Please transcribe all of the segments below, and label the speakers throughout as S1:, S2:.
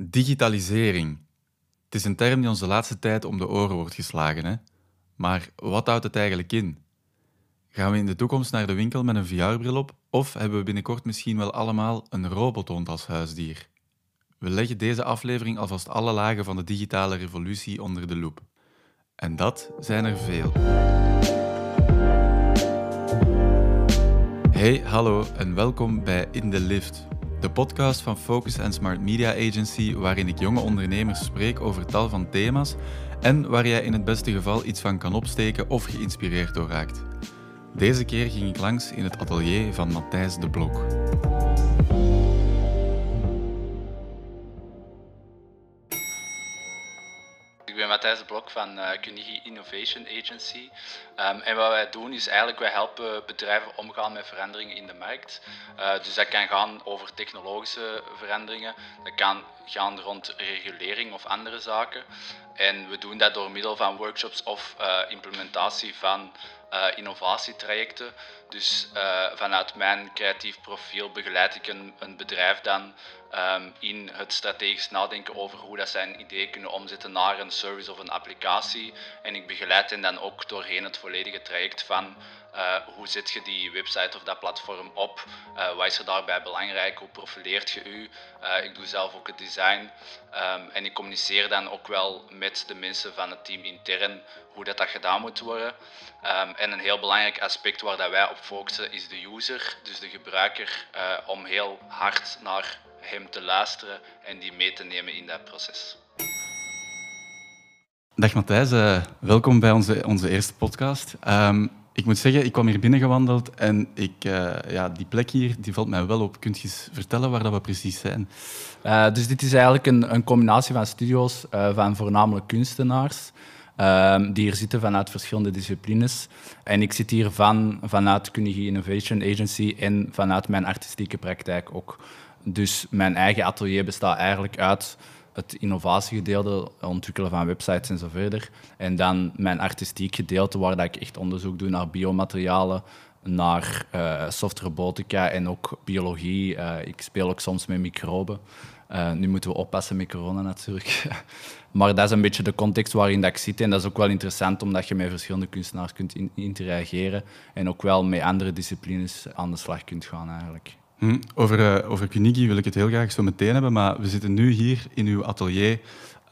S1: Digitalisering. Het is een term die ons de laatste tijd om de oren wordt geslagen. Hè? Maar wat houdt het eigenlijk in? Gaan we in de toekomst naar de winkel met een VR-bril op? Of hebben we binnenkort misschien wel allemaal een robothond als huisdier? We leggen deze aflevering alvast alle lagen van de digitale revolutie onder de loep. En dat zijn er veel. Hey, hallo en welkom bij In the Lift, de podcast van Focus and Smart Media Agency, waarin ik jonge ondernemers spreek over tal van thema's en waar jij in het beste geval iets van kan opsteken of geïnspireerd door raakt. Deze keer ging ik langs in het atelier van Matthijs de Blok.
S2: Matthijs Blok van uh, Kunigi Innovation Agency. Um, en wat wij doen is eigenlijk, wij helpen bedrijven omgaan met veranderingen in de markt. Uh, dus dat kan gaan over technologische veranderingen, dat kan gaan rond regulering of andere zaken. En we doen dat door middel van workshops of uh, implementatie van uh, innovatietrajecten. Dus vanuit mijn creatief profiel begeleid ik een, een bedrijf dan um, in het strategisch nadenken over hoe dat zijn idee kunnen omzetten naar een service of een applicatie. En ik begeleid hen dan ook doorheen het volledige traject van uh, hoe zet je die website of dat platform op? Uh, wat is er daarbij belangrijk? Hoe profileert je u? Uh, ik doe zelf ook het design. Um, en ik communiceer dan ook wel met de mensen van het team intern hoe dat, dat gedaan moet worden. Um, en een heel belangrijk aspect waar dat wij op focussen is de user, dus de gebruiker, om heel hard naar hem te luisteren en die mee te nemen in dat proces.
S1: Dag Matthijs, welkom bij onze, onze eerste podcast. Um, ik moet zeggen, ik kwam hier binnengewandeld en ik, uh, ja, die plek hier die valt mij wel op. Kunt je eens vertellen waar dat we precies zijn?
S3: Uh, dus dit is eigenlijk een, een combinatie van studio's uh, van voornamelijk kunstenaars. Ehm, die hier zitten vanuit verschillende disciplines. En ik zit hier van, vanuit Kunige Innovation Agency en vanuit mijn artistieke praktijk ook. Dus mijn eigen atelier bestaat eigenlijk uit het innovatiegedeelte, ontwikkelen van websites en zo verder. En dan mijn artistiek gedeelte, waar dat ik echt onderzoek doe naar biomaterialen, naar uh, softrobotica en ook biologie. Uh, ik speel ook soms met microben. Uh, nu moeten we oppassen met corona natuurlijk. maar dat is een beetje de context waarin dat ik zit. En dat is ook wel interessant, omdat je met verschillende kunstenaars kunt in interageren. En ook wel met andere disciplines aan de slag kunt gaan eigenlijk.
S1: Hm, over, uh, over Kunigi wil ik het heel graag zo meteen hebben, maar we zitten nu hier in uw atelier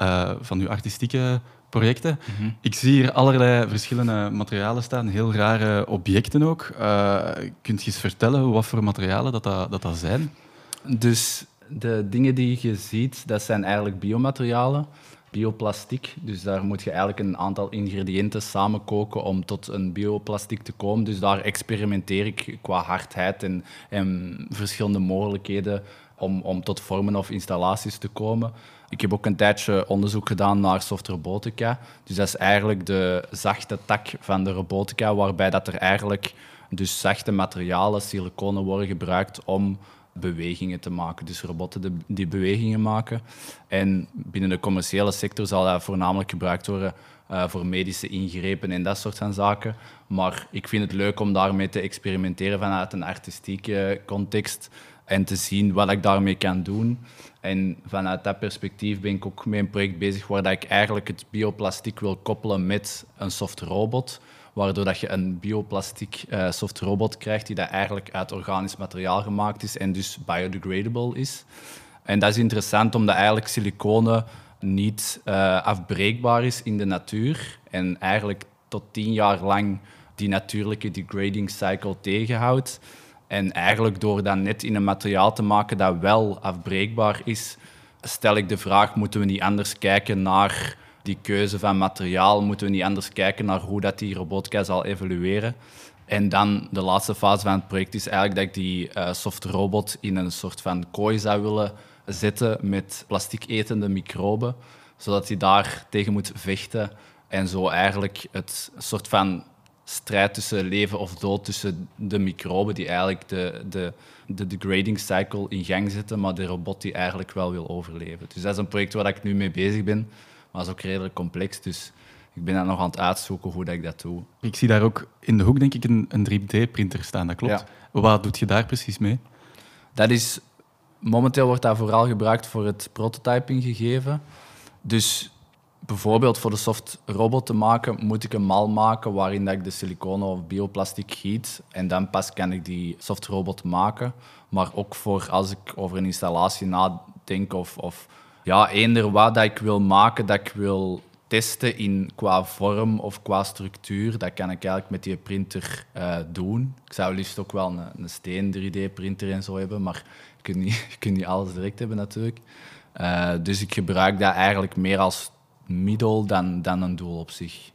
S1: uh, van uw artistieke projecten. Mm -hmm. Ik zie hier allerlei verschillende materialen staan, heel rare objecten ook. Uh, kunt je eens vertellen wat voor materialen dat, dat, dat, dat zijn?
S3: Dus de dingen die je ziet, dat zijn eigenlijk biomaterialen bioplastiek. Dus daar moet je eigenlijk een aantal ingrediënten samenkoken om tot een bioplastiek te komen. Dus daar experimenteer ik qua hardheid en, en verschillende mogelijkheden om, om tot vormen of installaties te komen. Ik heb ook een tijdje onderzoek gedaan naar soft robotica. Dus dat is eigenlijk de zachte tak van de robotica, waarbij dat er eigenlijk dus zachte materialen, siliconen worden gebruikt om bewegingen te maken. Dus robotten die bewegingen maken. En binnen de commerciële sector zal dat voornamelijk gebruikt worden uh, voor medische ingrepen en dat soort van zaken. Maar ik vind het leuk om daarmee te experimenteren vanuit een artistieke context en te zien wat ik daarmee kan doen. En vanuit dat perspectief ben ik ook met een project bezig waar ik eigenlijk het bioplastiek wil koppelen met een soft robot waardoor dat je een bioplastic uh, soft robot krijgt die dat eigenlijk uit organisch materiaal gemaakt is en dus biodegradable is. En dat is interessant omdat eigenlijk siliconen niet uh, afbreekbaar is in de natuur en eigenlijk tot tien jaar lang die natuurlijke degrading cycle tegenhoudt. En eigenlijk door dat net in een materiaal te maken dat wel afbreekbaar is, stel ik de vraag, moeten we niet anders kijken naar die keuze van materiaal moeten we niet anders kijken naar hoe dat die robotica zal evolueren. En dan de laatste fase van het project is eigenlijk dat ik die uh, soft robot in een soort van kooi zou willen zetten met plastic etende microben, zodat hij daar tegen moet vechten en zo eigenlijk het soort van strijd tussen leven of dood tussen de microben die eigenlijk de, de, de degrading cycle in gang zetten, maar de robot die eigenlijk wel wil overleven. Dus dat is een project waar ik nu mee bezig ben. Maar dat is ook redelijk complex, dus ik ben daar nog aan het uitzoeken hoe dat ik dat doe.
S1: Ik zie daar ook in de hoek denk ik een, een 3D-printer staan, dat klopt. Wat doet je daar precies mee?
S3: Dat is momenteel wordt dat vooral gebruikt voor het prototyping gegeven. Dus bijvoorbeeld voor de soft robot te maken, moet ik een mal maken waarin dat ik de siliconen of bioplastic giet. En dan pas kan ik die soft robot maken. Maar ook voor als ik over een installatie nadenk of, of ja, eender wat dat ik wil maken, dat ik wil testen in qua vorm of qua structuur, dat kan ik eigenlijk met die printer uh, doen. Ik zou liefst ook wel een, een steen 3D-printer en zo hebben, maar je kunt niet, niet alles direct hebben natuurlijk. Uh, dus ik gebruik dat eigenlijk meer als middel dan, dan een doel op zich.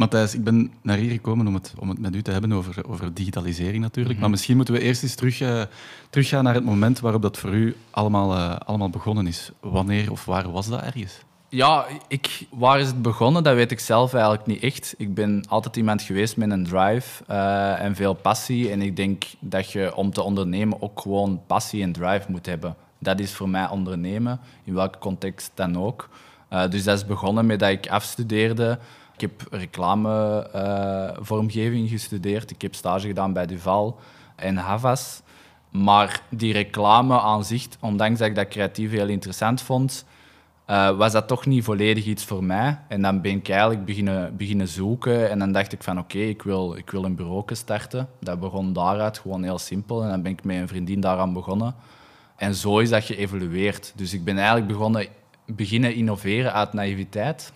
S1: Matthijs, ik ben naar hier gekomen om het, om het met u te hebben over, over digitalisering natuurlijk. Mhm. Maar misschien moeten we eerst eens terug, uh, teruggaan naar het moment waarop dat voor u allemaal, uh, allemaal begonnen is. Wanneer of waar was dat ergens?
S3: Ja, ik, waar is het begonnen? Dat weet ik zelf eigenlijk niet echt. Ik ben altijd iemand geweest met een drive uh, en veel passie. En ik denk dat je om te ondernemen ook gewoon passie en drive moet hebben. Dat is voor mij ondernemen, in welke context dan ook. dus dat is begonnen met dat ik afstudeerde ik heb reclamevormgeving uh, gestudeerd. Ik heb stage gedaan bij Duval en Havas. Maar die reclame aan zich, ondanks dat ik dat creatief heel interessant vond, uh, was dat toch niet volledig iets voor mij. En dan ben ik eigenlijk beginnen, beginnen zoeken. En dan dacht ik van oké, ik, wil, ik wil een bureau starten. Dat begon daaruit, gewoon heel simpel. En dan ben ik met een vriendin daaraan begonnen. En zo is dat geëvolueerd. Dus ik ben eigenlijk begonnen, beginnen innoveren uit naïviteit.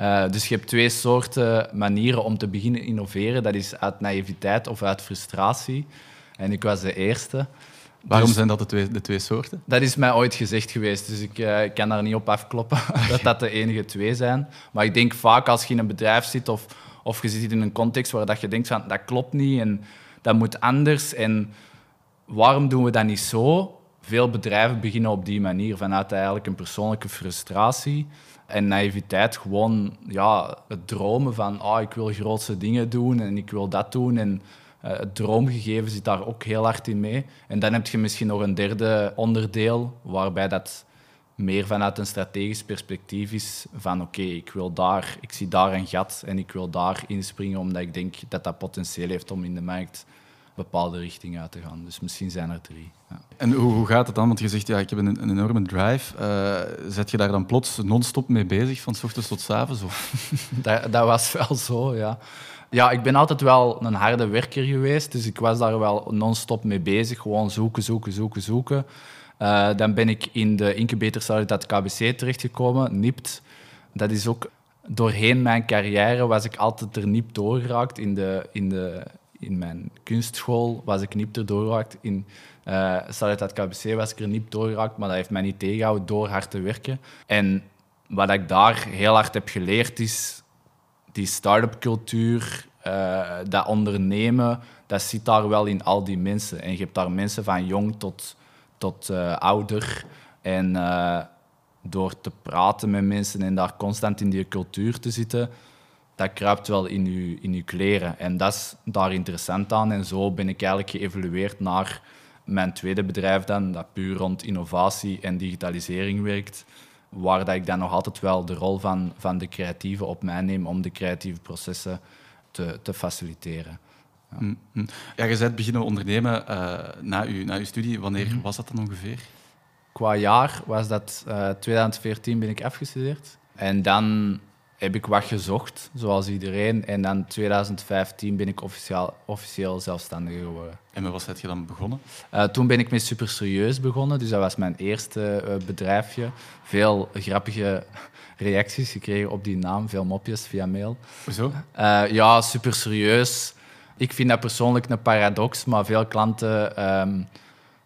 S3: Uh, dus je hebt twee soorten manieren om te beginnen innoveren. Dat is uit naïviteit of uit frustratie. En ik was de eerste.
S1: Waarom dus zijn dat de twee, de twee soorten?
S3: Dat is mij ooit gezegd geweest, dus ik uh, kan daar niet op afkloppen dat dat de enige twee zijn. Maar ik denk vaak als je in een bedrijf zit of, of je zit in een context waar dat je denkt van dat klopt niet en dat moet anders en waarom doen we dat niet zo? Veel bedrijven beginnen op die manier vanuit eigenlijk een persoonlijke frustratie en naïviteit, gewoon ja, het dromen van oh, ik wil grootste dingen doen en ik wil dat doen. En uh, het droomgegeven zit daar ook heel hard in mee. En dan heb je misschien nog een derde onderdeel, waarbij dat meer vanuit een strategisch perspectief is van oké, ik wil daar, ik zie daar een gat en ik wil daar inspringen omdat ik denk dat dat potentieel heeft om in de markt bepaalde richting uit te gaan. Dus misschien zijn er drie. Ja.
S1: En hoe, hoe, gaat het dan? Want je zegt, ja, ik heb een, een enorme drive. Uh, zet je daar dan plots non-stop mee bezig, van s ochtends tot s avonds?
S3: dat, dat was wel zo, ja. Ja, ik ben altijd wel een harde werker geweest, dus ik was daar wel non-stop mee bezig. Gewoon zoeken, zoeken, zoeken, zoeken. Uh, dan ben ik in de incubator dat KBC terechtgekomen, NIPT. Dat is ook doorheen mijn carrière was ik altijd er niet doorgeraakt in de, in de in mijn kunstschool was ik niet er doorgeraakt. In uh, Salet KBC was ik er niet doorgeraakt, maar dat heeft mij niet tegengehouden door hard te werken. En wat ik daar heel hard heb geleerd is die start-up cultuur, uh, dat ondernemen, dat zit daar wel in al die mensen. En je hebt daar mensen van jong tot, tot uh, ouder. En door te praten met mensen en daar constant in die cultuur te zitten, dat kruipt wel in je, in uw kleren. En dat is daar interessant aan. En zo ben ik eigenlijk geëvolueerd naar mijn tweede bedrijf dan, dat puur rond innovatie en digitalisering werkt. Waar dat ik dan nog altijd wel de rol van, van de creatieve op mij neem om de creatieve processen te, te faciliteren.
S1: Ja. Mm, mm. ja, je bent beginnen ondernemen uh, na, je, na uw studie. Wanneer mhm. was dat dan ongeveer?
S3: Qua jaar was dat uh, eh, 2014 ben ik afgestudeerd. En dan heb ik wat gezocht, zoals iedereen. En dan 2015 ben ik officieel, officieel zelfstandig geworden.
S1: En met wat heb je dan begonnen?
S3: Uh, toen ben ik met Super Serieus begonnen. Dus dat was mijn eerste uh, bedrijfje. Veel grappige reacties gekregen op die naam. Veel mopjes via mail.
S1: Hoezo?
S3: Uh, ja, Super Serieus. Ik vind dat persoonlijk een paradox, maar veel klanten... Um,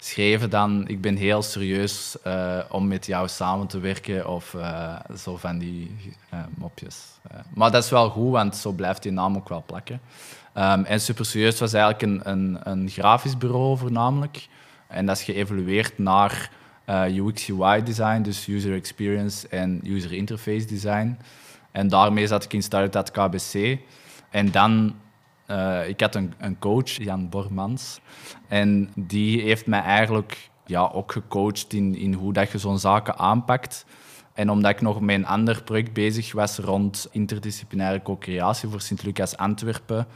S3: schreven dan, ik ben heel serieus uh, om met jou samen te werken of uh, zo van die uh, mopjes. maar dat is wel goed, want zo blijft die naam ook wel plakken. Um, en Super Serieus was eigenlijk een, een, een, grafisch bureau voornamelijk. En dat is geëvolueerd naar UX-UI design, dus user experience en user interface design. En daarmee zat ik in Startup KBC. En dan uh, ik had een, een, coach, Jan Bormans. En die heeft mij eigenlijk ja, ook gecoacht in, in hoe dat je zo'n zaken aanpakt. En omdat ik nog met een ander project bezig was rond interdisciplinaire co-creatie voor Sint-Lucas Antwerpen,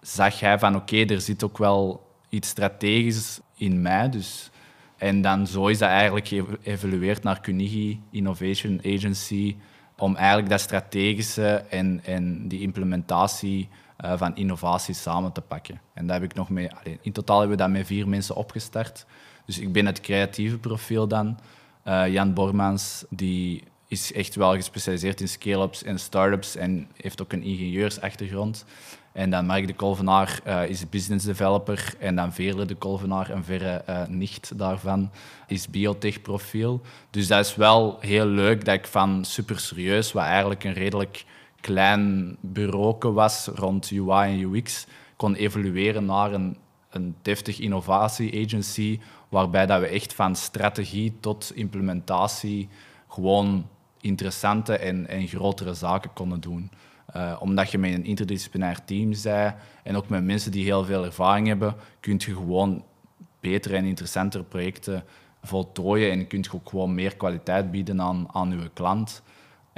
S3: zag hij van oké, er zit ook wel iets strategisch in mij. Dus, en dan zo is dat eigenlijk geëvolueerd naar Kunigi Innovation Agency, om eigenlijk dat strategische en, en die implementatie uh, van innovatie samen te pakken. En daar heb ik nog mee, in totaal hebben we dat met vier mensen opgestart. Dus ik ben het creatieve profiel dan. Uh, Jan Bormans, die is echt wel gespecialiseerd in scale-ups en start-ups en heeft ook een ingenieursachtergrond. En dan Mark de Kolvenaar uh, is business developer. En dan Veerle de Kolvenaar, een verre uh, nicht daarvan, is biotech-profiel. Dus dat is wel heel leuk dat ik van super serieus, wat eigenlijk een redelijk klein bureau was rond UI en UX, kon evolueren naar een, een deftig innovatie-agency, waarbij dat we echt van strategie tot implementatie gewoon interessante en, en grotere zaken konden doen. Uh, omdat je met een interdisciplinair team bent en ook met mensen die heel veel ervaring hebben, kun je gewoon betere en interessantere projecten voltooien en kun je ook gewoon meer kwaliteit bieden aan, aan je klant.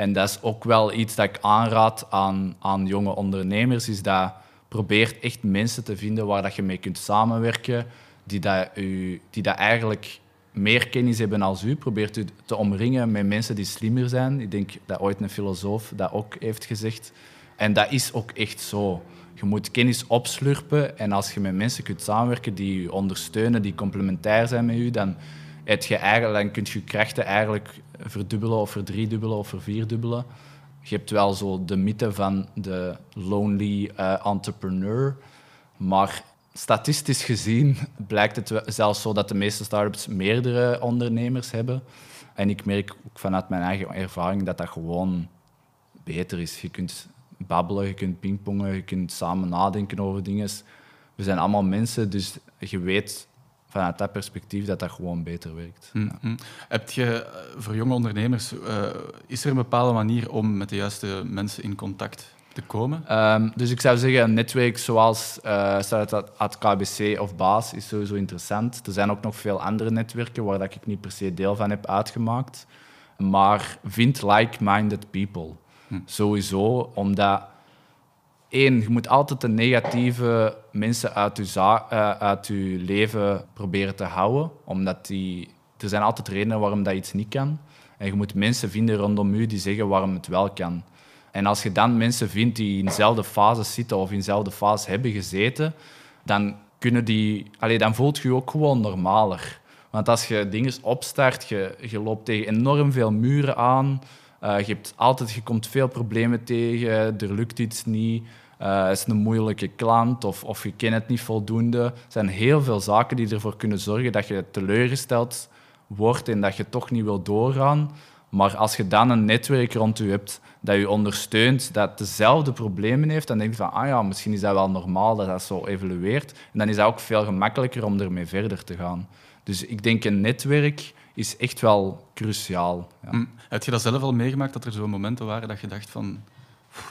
S3: En dat is ook wel iets dat ik aanraad aan, aan jonge ondernemers, is dat probeert echt mensen te vinden waar dat je mee kunt samenwerken, die, dat u, die dat eigenlijk meer kennis hebben als u. Probeert u te omringen met mensen die slimmer zijn. Ik denk dat ooit een filosoof dat ook heeft gezegd. En dat is ook echt zo. Je moet kennis opslurpen en als je met mensen kunt samenwerken die je ondersteunen, die complementair zijn met u, dan, heb je dan kun je krachten eigenlijk verdubbelen of verdriedubbelen of vervierdubbelen. Je hebt wel zo de mythe van de lonely uh, entrepreneur, maar statistisch gezien blijkt het zelfs zo dat de meeste startups meerdere ondernemers hebben. En ik merk ook vanuit mijn eigen ervaring dat dat gewoon beter is. Je kunt babbelen, je kunt pingpongen, je kunt samen nadenken over dingen. We zijn allemaal mensen, dus je weet vanuit dat perspectief dat dat gewoon beter werkt.
S1: Mm -hmm. Heb je eh, voor jonge ondernemers, uh, is er een bepaalde manier om met de juiste mensen in contact te komen?
S3: Um, dus ik zou zeggen, een netwerk zoals uh, het KBC of Baas is sowieso interessant. Er zijn ook nog veel andere netwerken waar dat ik niet per se deel van heb uitgemaakt. Maar vind like-minded people. Hm. Sowieso, omdat één, je moet altijd de negatieve mensen uit je, uh, uit je leven proberen te houden. Omdat die, er zijn altijd redenen waarom dat iets niet kan. En je moet mensen vinden rondom je die zeggen waarom het wel kan. En als je dan mensen vindt die in dezelfde fase zitten of in dezelfde fase hebben gezeten, dan, kunnen die, allee, dan voelt je je ook gewoon normaler. Want als je dingen opstart, je, je loopt tegen enorm veel muren aan. Uh, je, hebt altijd, je komt veel problemen tegen, er lukt iets niet. Uh, is een moeilijke klant of, of je kent het niet voldoende. Er zijn heel veel zaken die ervoor kunnen zorgen dat je teleurgesteld wordt en dat je toch niet wil doorgaan. Maar als je dan een netwerk rond je hebt dat je ondersteunt, dat dezelfde problemen heeft, dan denk je van, ah ja, misschien is dat wel normaal dat dat zo evolueert. En dan is dat ook veel gemakkelijker om ermee verder te gaan. Dus ik denk een netwerk is echt wel cruciaal. Ja. Hm.
S1: Heb je dat zelf al meegemaakt, dat er zo momenten waren dat je dacht van,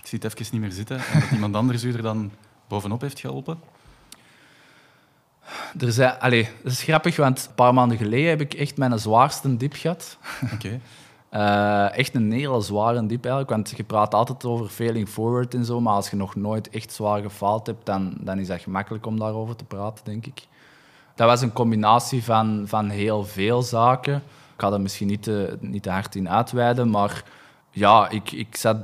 S1: ik zie het even niet meer zitten, en dat iemand anders u er dan bovenop heeft geholpen?
S3: Er zijn, allez, dat is grappig, want een paar maanden geleden heb ik echt mijn zwaarste dip gehad.
S1: Oké.
S3: Uh, echt een hele zware dip eigenlijk, want je praat altijd over failing forward en zo, maar als je nog nooit echt zwaar gefaald hebt, dan, dan is dat gemakkelijk om daarover te praten, denk ik. Dat was een combinatie van, van heel veel zaken. Ik ga er misschien niet te, niet te hard in uitweiden, maar ja, ik, ik zat,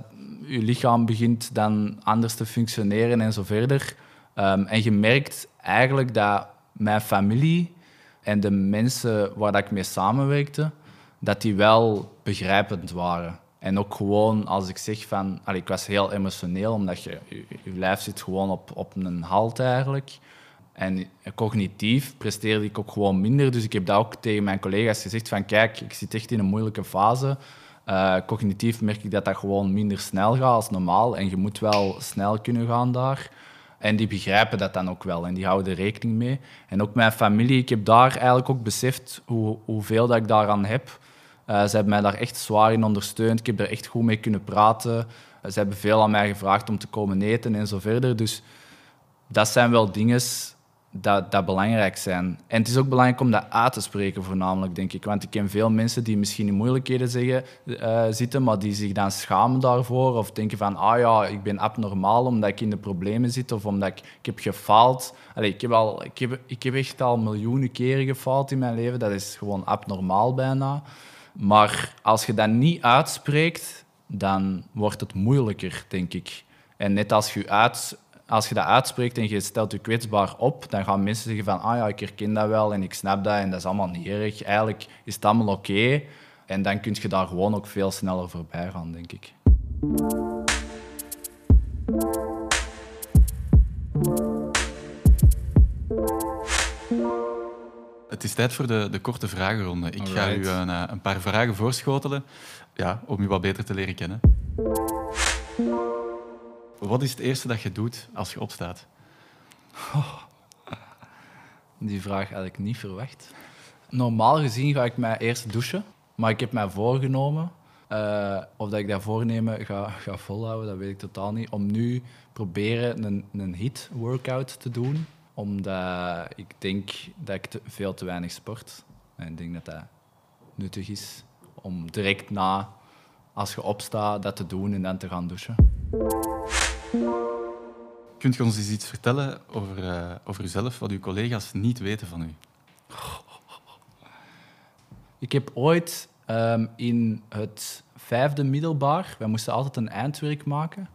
S3: je lichaam begint dan anders te functioneren en zo verder. Um, en je merkt eigenlijk dat mijn familie en de mensen waar ik mee samenwerkte, dat die wel begrijpend waren. En ook gewoon als ik zeg van... Allee, ik was heel emotioneel, omdat je, je, lijf zit gewoon op, op een halt eigenlijk. En cognitief presteerde ik ook gewoon minder. Dus ik heb dat ook tegen mijn collega's gezegd van... Kijk, ik zit echt in een moeilijke fase. Uh, cognitief merk ik dat dat gewoon minder snel gaat als normaal. En je moet wel snel kunnen gaan daar. En die begrijpen dat dan ook wel en die houden rekening mee. En ook mijn familie, ik heb daar eigenlijk ook beseft hoe, hoeveel dat ik daaraan heb. Uh, ze hebben mij daar echt zwaar in ondersteund. Ik heb er echt goed mee kunnen praten. Uh, ze hebben veel aan mij gevraagd om te komen eten en zo verder. Dus dat zijn wel dingen dat, dat belangrijk zijn. En het is ook belangrijk om dat uit te spreken, voornamelijk, denk ik. Want ik ken veel mensen die misschien in moeilijkheden uh, zitten, maar die zich dan schamen daarvoor. Of denken van, ah ja, ik ben abnormaal omdat ik in de problemen zit. Of omdat ik, ik heb gefaald. Allee, ik, heb al, ik, heb, ik heb echt al miljoenen keren gefaald in mijn leven. Dat is gewoon abnormaal bijna. Maar als je dat niet uitspreekt, dan wordt het moeilijker, denk ik. En net als je uit als je dat uitspreekt en je stelt je kwetsbaar op, dan gaan mensen zeggen van, ah ja, ik herken dat wel en ik snap dat en dat is allemaal niet erg. Eigenlijk is het allemaal oké. En dan kun je daar gewoon ook veel sneller voorbij gaan, denk ik.
S1: Het is tijd voor de, de korte vragenronde. Ik ga u een, eh, een paar vragen voorschotelen ja, om u wat beter te leren kennen. Wat is het eerste dat je doet als je opstaat?
S3: die vraag had ik niet verwacht. Normaal gezien ga ik mij eerst douchen, maar ik heb mij voorgenomen, uh, of dat ik dat voornemen ga, ga volhouden, dat weet ik totaal niet, om nu proberen een, een hit workout te doen, omdat ik denk dat ik veel te weinig sport. En ik denk dat dat nuttig is om direct na, als je opstaat, dat te doen en dan te gaan douchen.
S1: Kunt je ons eens iets vertellen over, uh, over uzelf, wat uw collega's niet weten van u?
S3: Ik heb ooit um, in het vijfde middelbaar, wij moesten altijd een eindwerk maken.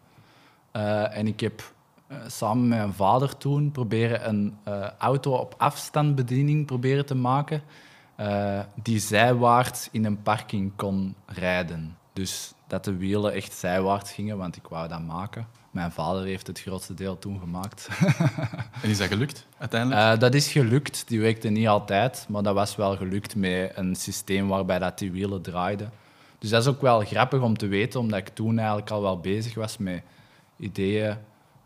S3: Uh, en ik heb uh, samen met mijn vader toen proberen een auto op afstandbediening proberen te maken die zijwaarts in een parking kon rijden. Dus dat de wielen echt zijwaarts gingen, want ik wou dat maken. Mijn vader heeft het grootste deel toen gemaakt.
S1: en is dat gelukt uiteindelijk?
S3: Uh, dat is gelukt. Die werkte niet altijd, maar dat was wel gelukt met een systeem waarbij dat die wielen draaiden. Dus dat is ook wel grappig om te weten, omdat ik toen eigenlijk al wel bezig was met ideeën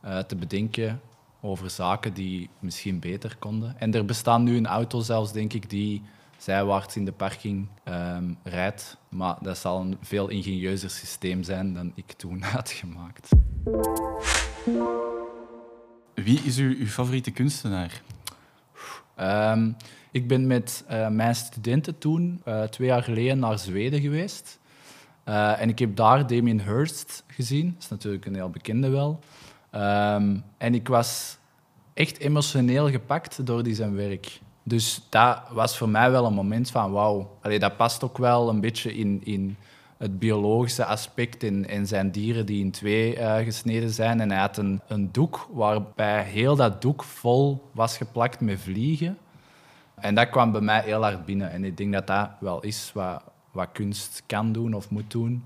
S3: uh, te bedenken over zaken die misschien beter konden. En er bestaan nu een auto zelfs, denk ik, die zijwaarts in de parking um, rijdt. Maar dat zal een veel ingenieuzer systeem zijn dan ik toen had gemaakt.
S1: Wie is uw, uw favoriete kunstenaar?
S3: Um, ik ben met uh, mijn studenten toen uh, twee jaar geleden naar Zweden geweest. Uh, en ik heb daar Damien Hirst gezien. Dat is natuurlijk een heel bekende wel. Um, en ik was echt emotioneel gepakt door die zijn werk. Dus dat was voor mij wel een moment van wauw. Dat past ook wel een beetje in, in het biologische aspect en zijn dieren die in twee uh, gesneden zijn. En hij had een, een doek waarbij heel dat doek vol was geplakt met vliegen. En dat kwam bij mij heel hard binnen. En ik denk dat dat wel is wat, wat kunst kan doen of moet doen.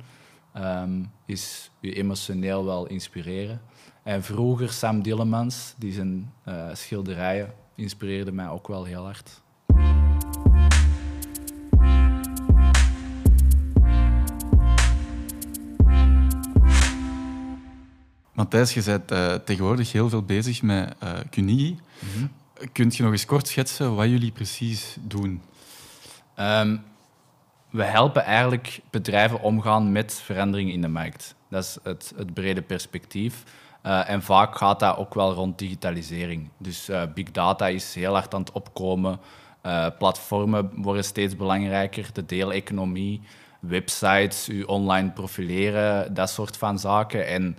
S3: Um, is je emotioneel wel inspireren. En vroeger Sam Dillemans, die zijn uh, schilderijen inspireerde mij ook wel heel hard.
S1: Matthijs, je bent uh, tegenwoordig heel veel bezig met uh, Kunigi. Mm Kunt je nog eens kort schetsen wat jullie precies doen?
S3: Um, we helpen eigenlijk bedrijven omgaan met veranderingen in de markt. Dat is het, het brede perspectief. Uh, en vaak gaat dat ook wel rond digitalisering. Dus uh, big data is heel hard aan het opkomen. Uh, platformen worden steeds belangrijker. De deeleconomie, websites, u online profileren, dat soort van zaken. En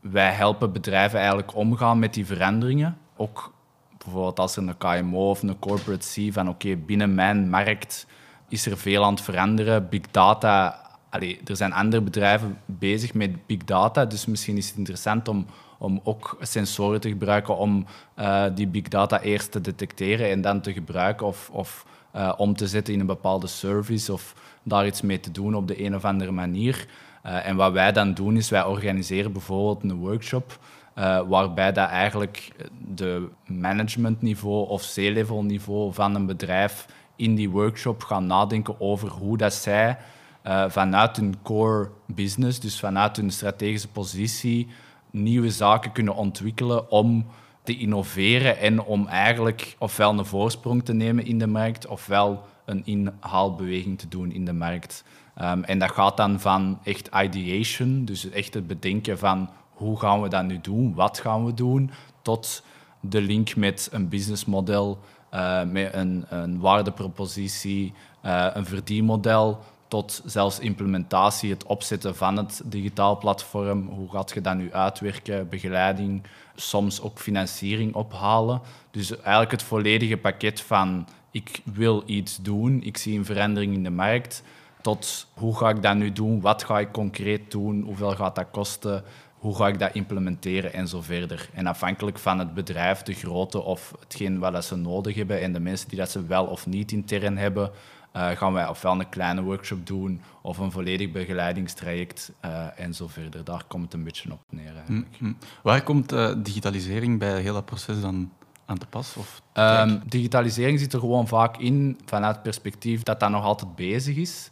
S3: wij helpen bedrijven eigenlijk omgaan met die veranderingen. Ook bijvoorbeeld als er een KMO of een corporate ziet van oké, binnen mijn markt is er veel aan het veranderen. Big data er zijn andere bedrijven bezig met big data, dus misschien is het interessant om, om ook sensoren te gebruiken om uh, die big data eerst te detecteren en dan te gebruiken of, of uh, om te zetten in een bepaalde service of daar iets mee te doen op de een of andere manier. Uh, en wat wij dan doen is, wij organiseren bijvoorbeeld een workshop waarbij dat eigenlijk de managementniveau of C-level niveau van een bedrijf in die workshop gaan nadenken over hoe dat zij uh, vanuit hun core business, dus vanuit hun strategische positie, nieuwe zaken kunnen ontwikkelen om te innoveren en om eigenlijk ofwel een voorsprong te nemen in de markt, ofwel een inhaalbeweging te doen in de markt. Um, en dat gaat dan van echt ideation, dus echt het bedenken van hoe gaan we dat nu doen, wat gaan we doen, tot de link met een businessmodel, uh, met een, een waardepropositie, uh, een verdienmodel, tot zelfs implementatie, het opzetten van het digitaal platform. Hoe gaat je dat nu uitwerken? Begeleiding, soms ook financiering ophalen. Dus eigenlijk het volledige pakket van ik wil iets doen, ik zie een verandering in de markt, tot hoe ga ik dat nu doen, wat ga ik concreet doen, hoeveel gaat dat kosten, hoe ga ik dat implementeren en zo verder. En afhankelijk van het bedrijf, de grootte of hetgeen wat ze nodig hebben en de mensen die dat ze wel of niet intern hebben, gaan wij ofwel een kleine workshop doen of een volledig begeleidingstraject uh, en zo verder. Daar komt het een beetje op neer. Mm
S1: Waar komt uh, digitalisering bij heel dat proces dan aan te pas? Of
S3: um, digitalisering zit er gewoon vaak in vanuit het perspectief dat dat nog altijd bezig is.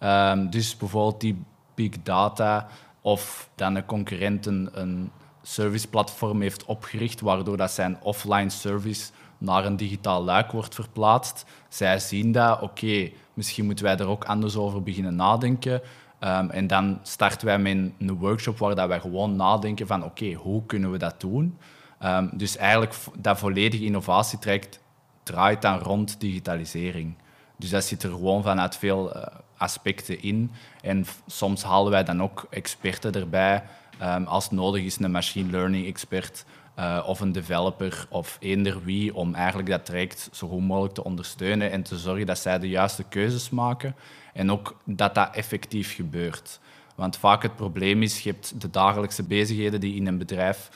S3: Um, dus bijvoorbeeld die big data of dan een concurrent een, een serviceplatform heeft opgericht waardoor dat zijn offline service naar een digitaal luik wordt verplaatst. Zij zien dat, oké, misschien moeten wij er ook anders over beginnen nadenken. Um, en dan starten wij met een workshop waar dat wij gewoon nadenken van oké, hoe kunnen we dat doen? Um, dus eigenlijk dat volledige innovatietraject draait dan rond digitalisering. Dus dat zit er gewoon vanuit veel uh, aspecten in. En soms halen wij dan ook experten erbij. Um, als nodig is een machine learning expert uh, of een developer of eender wie om eigenlijk dat traject zo goed mogelijk te ondersteunen en te zorgen dat zij de juiste keuzes maken en ook dat dat effectief gebeurt. Want vaak het probleem is, je hebt de dagelijkse bezigheden die in een bedrijf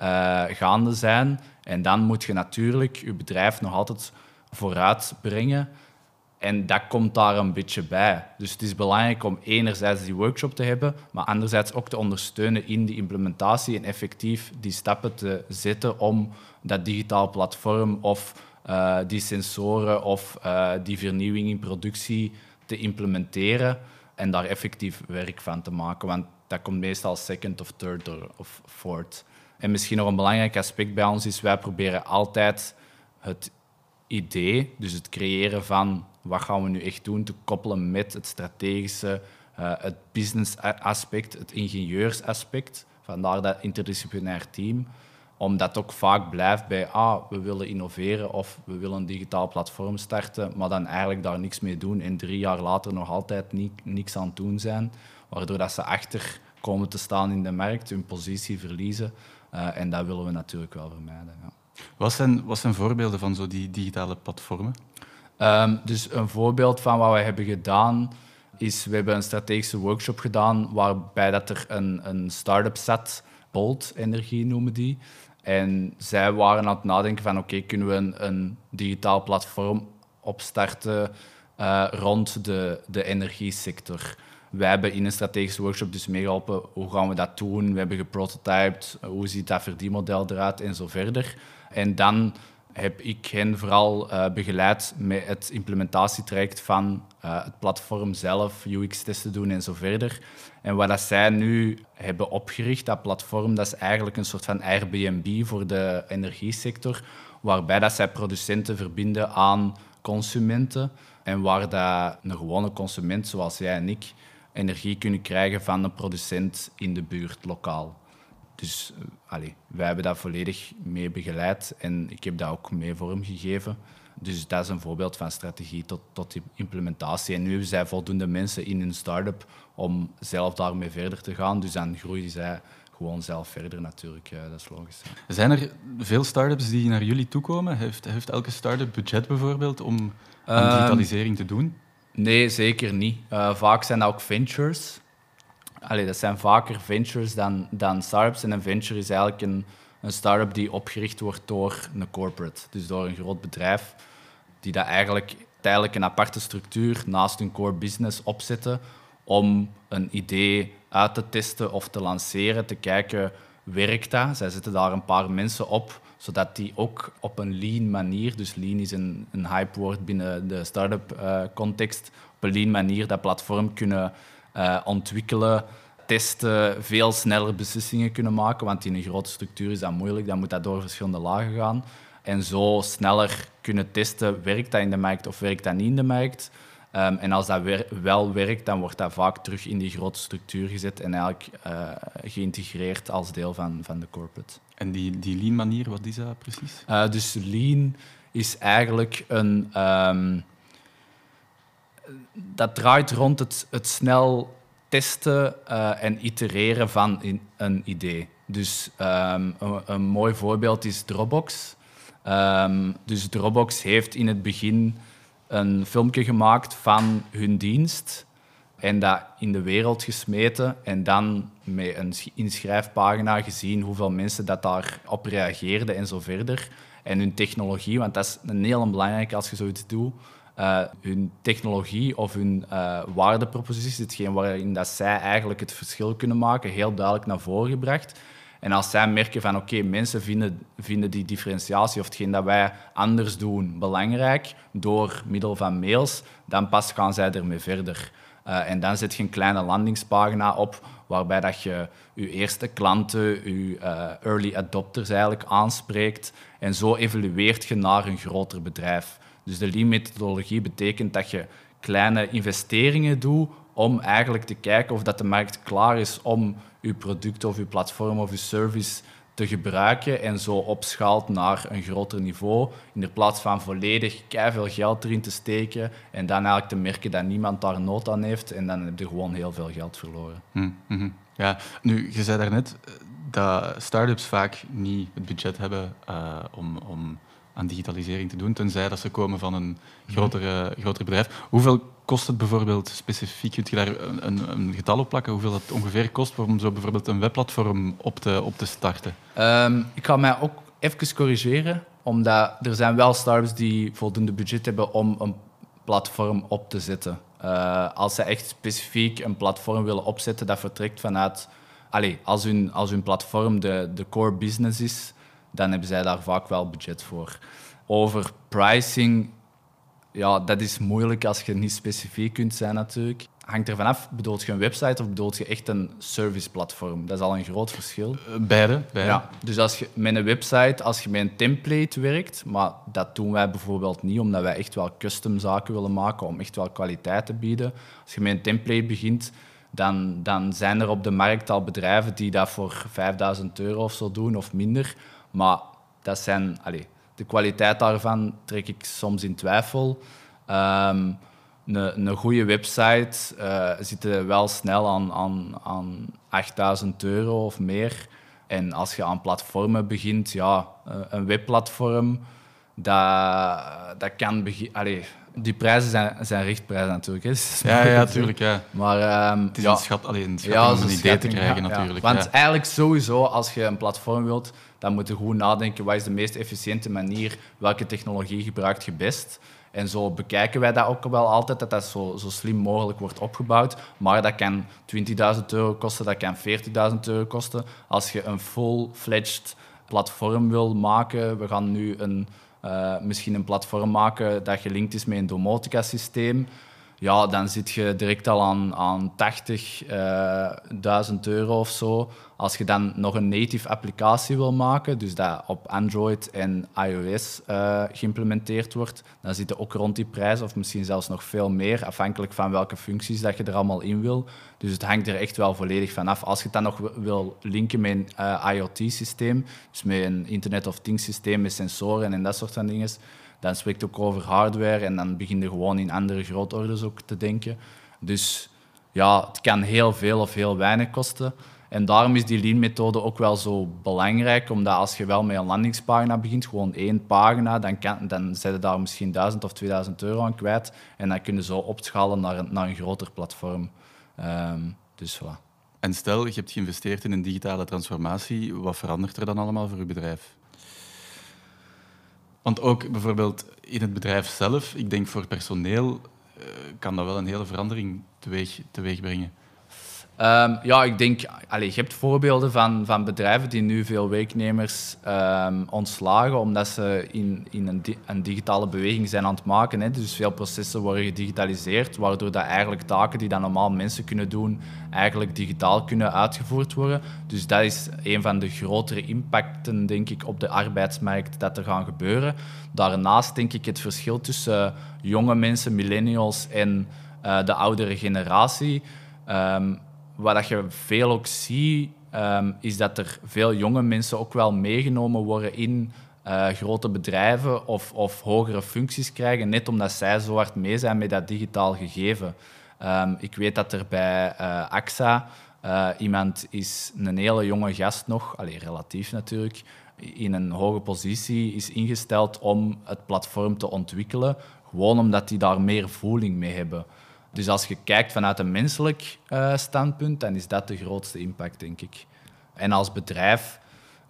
S3: uh, gaande zijn en dan moet je natuurlijk je bedrijf nog altijd vooruit brengen en dat komt daar een beetje bij. Dus het is belangrijk om enerzijds die workshop te hebben, maar anderzijds ook te ondersteunen in die implementatie en effectief die stappen te zetten om dat digitaal platform of uh, die sensoren of uh, die vernieuwing in productie te implementeren en daar effectief werk van te maken. Want dat komt meestal second of third of fourth. En misschien nog een belangrijk aspect bij ons is, wij proberen altijd het idee, dus het creëren van wat gaan we nu echt doen, te koppelen met het strategische, uh, het business aspect, het ingenieursaspect. Vandaar dat interdisciplinair team. Omdat ook vaak blijft bij, ah, we willen innoveren of we willen een digitaal platform starten, maar dan eigenlijk daar niks mee doen en drie jaar later nog altijd ni niks aan het doen zijn. Waardoor dat ze achter komen te staan in de markt, hun positie verliezen. Uh, en dat willen we natuurlijk wel vermijden. Ja.
S1: Wat zijn, wat zijn voorbeelden van zo die digitale platformen?
S3: Um, dus een voorbeeld van wat we hebben gedaan is, we hebben een strategische workshop gedaan waarbij dat er een, een start-up zat, Bolt Energie noemen die. En zij waren aan het nadenken van oké, kunnen we een, een, digitaal platform opstarten uh, rond de, de energiesector. Wij hebben in een strategische workshop dus meegeholpen hoe gaan we dat doen. We hebben geprototyped, hoe ziet dat verdienmodel eruit en zo verder. En dan heb ik hen vooral uh, begeleid met het implementatietraject van uh, het platform zelf, UX-testen doen en zo verder. En wat dat zij nu hebben opgericht, dat platform, dat is eigenlijk een soort van Airbnb voor de energiesector, waarbij dat zij producenten verbinden aan consumenten en waar dat een gewone consument, zoals jij en ik, energie kunnen krijgen van een producent in de buurt, lokaal. Dus uh, wij hebben dat volledig mee begeleid en ik heb dat ook mee vormgegeven. Dus dat is een voorbeeld van strategie tot, tot implementatie. En nu hebben zij voldoende mensen in hun start-up om zelf daarmee verder te gaan. Dus dan groeien zij gewoon zelf verder natuurlijk. Ja, dat is logisch.
S1: Zijn er veel start-ups die naar jullie toekomen? Heeft, heeft elke start-up budget bijvoorbeeld om aan ehm, digitalisering te doen?
S3: Nee, zeker niet. Uh, vaak zijn dat ook ventures. Allee, dat zijn vaker ventures dan, dan startups. En een venture is eigenlijk een, een start-up die opgericht wordt door een corporate. Dus door een groot bedrijf die dat eigenlijk tijdelijk een aparte structuur naast hun core business opzetten om een idee uit te testen of te lanceren, te kijken, werkt dat? Zij zetten daar een paar mensen op, zodat die ook op een lean manier, dus lean is een, een hype binnen de start-up uh, context, op een lean manier dat platform kunnen uh, ontwikkelen, testen, veel sneller beslissingen kunnen maken. Want in een grote structuur is dat moeilijk, dan moet dat door verschillende lagen gaan. En zo sneller kunnen testen, werkt dat in de markt of werkt dat niet in de markt. Ehm, en als dat wel werkt, dan wordt dat vaak terug in die grote structuur gezet en eigenlijk uh, geïntegreerd als deel van, van de corporate.
S1: En die, die lean manier, wat is dat precies?
S3: Uh, dus lean is eigenlijk een... Um, dat draait rond het, het snel testen uh, en itereren van een idee. Dus um, een, een, mooi voorbeeld is Dropbox. Um, dus Dropbox heeft in het begin een filmpje gemaakt van hun dienst en dat in de wereld gesmeten en dan met een inschrijfpagina gezien hoeveel mensen dat daarop reageerden en zo verder. En hun technologie, want dat is een heel belangrijk als je zoiets doet. Uh, hun technologie of hun uh, waardepropositie, hetgeen waarin dat zij eigenlijk het verschil kunnen maken, heel duidelijk naar voren gebracht. En als zij merken van oké, mensen vinden, vinden die differentiatie of hetgeen dat wij anders doen belangrijk door middel van mails, dan pas gaan zij ermee verder. Uh, en dan zet je een kleine landingspagina op waarbij dat je je eerste klanten, je early adopters eigenlijk aanspreekt. En zo evolueert je naar een groter bedrijf. Dus de lean-methodologie betekent dat je kleine investeringen doet om eigenlijk te kijken of dat de markt klaar is om je product of je platform of je service te gebruiken en zo opschaalt naar een groter niveau, in plaats van volledig veel geld erin te steken en dan eigenlijk te merken dat niemand daar nood aan heeft en dan heb je gewoon heel veel geld verloren.
S1: Mm -hmm. Ja, nu, je zei daarnet eh, dat start-ups vaak niet het budget hebben uh, om, om aan digitalisering te doen, tenzij dat ze komen van een mhm. groter, bedrijf. Hoeveel kost het bijvoorbeeld specifiek? Kunt je daar een, een, getal op plakken? Hoeveel dat ongeveer kost om zo bijvoorbeeld een webplatform op te, op te starten?
S3: Um, ik ga mij ook even corrigeren, omdat er zijn wel startups die voldoende budget hebben om een platform op te zetten. Uh, als ze echt specifiek een platform willen opzetten, dat vertrekt vanuit... Allez, als, hun, als hun platform de, de core business is, dan hebben zij daar vaak wel budget voor. Over pricing, ja, dat is moeilijk als je niet specifiek kunt zijn natuurlijk. Hangt er vanaf, bedoelt je een website of bedoelt je echt een serviceplatform? Dat is al een groot verschil.
S1: Eh, beide. beide.
S3: Ja, dus als je met een website, als je met een template werkt, maar dat doen wij bijvoorbeeld niet, omdat wij echt wel custom zaken willen maken om echt wel kwaliteit te bieden. Als je met een template begint, dan, dan zijn er op de markt al bedrijven die dat voor 5000 euro of zo doen of minder. Maar dat zijn, allez, de kwaliteit daarvan trek ik soms in twijfel. Um, een, een goede website uh, zit wel snel aan, aan, aan 8000 euro of meer. En als je aan platformen begint, ja, eh, een webplatform, dat, dat kan beginnen. Die prijzen zijn, zijn richtprijzen natuurlijk. Hè.
S1: Ja, ja, natuurlijk. Ja.
S3: Maar, um,
S1: het is een schat, alleen een ja, om een idee te krijgen, natuurlijk.
S3: Want eigenlijk sowieso, als je een platform wilt, dan moet je goed nadenken wat is de meest efficiënte manier, welke technologie gebruikt je best. En zo bekijken wij dat ook wel altijd, dat dat zo, zo slim mogelijk wordt opgebouwd. Maar dat kan 20.000 euro kosten, dat kan 40.000 euro kosten. Als je een full-fledged platform wil maken, we gaan nu een, uh, misschien een platform maken dat gelinkt is met een domotica-systeem ja, dan zit je direct al aan, aan 80.000 uh, euro of zo. Als je dan nog een native applicatie wil maken, dus dat op Android en iOS uh, geïmplementeerd wordt, dan zit je ook rond die prijs, of misschien zelfs nog veel meer, afhankelijk van welke functies dat je er allemaal in wil. Dus het hangt er echt wel volledig van af. Als je het dan nog wil linken met een uh, IoT-systeem, dus met een Internet of Things systeem met sensoren en dat soort van dingen, dan spreekt ook over hardware en dan begin je gewoon in andere grootorders ook te denken. Dus ja, het kan heel veel of heel weinig kosten. En daarom is die lean-methode ook wel zo belangrijk, omdat als je wel met een landingspagina begint, gewoon één pagina, dan, kan, dan daar misschien 1000 of 2000 euro aan kwijt. En dan kun je zo opschalen naar een, naar een groter platform. Um, dus voilà.
S1: En stel, je hebt geïnvesteerd in een digitale transformatie, wat verandert er dan allemaal voor je bedrijf? Want ook bijvoorbeeld in het bedrijf zelf, ik denk voor personeel, uh, kan dat wel een hele verandering teweeg, teweeg brengen.
S3: Ehm, ja, ik denk, allez, je hebt voorbeelden van, van bedrijven die nu veel werknemers um, ontslagen omdat ze in, in een, een, digitale beweging zijn aan het maken. Hè. Dus veel processen worden gedigitaliseerd, waardoor dat eigenlijk taken die dan normaal mensen kunnen doen, eigenlijk digitaal kunnen uitgevoerd worden. Dus dat is een van de grotere impacten, denk ik, op de arbeidsmarkt dat er gaan gebeuren. Daarnaast denk ik het verschil tussen jonge mensen, millennials en uh, de oudere generatie. Um, wat je veel ook ziet, um, is dat er veel jonge mensen ook wel meegenomen worden in uh, grote bedrijven of, of hogere functies krijgen, net omdat zij zo hard mee zijn met dat digitaal gegeven. Um, ik weet dat er bij uh, AXA uh, iemand is, een hele jonge gast nog, allee, relatief natuurlijk, in een hoge positie is ingesteld om het platform te ontwikkelen, gewoon omdat die daar meer voeling mee hebben. Dus als je kijkt vanuit een menselijk uh, standpunt, dan is dat de grootste impact, denk ik. En als bedrijf,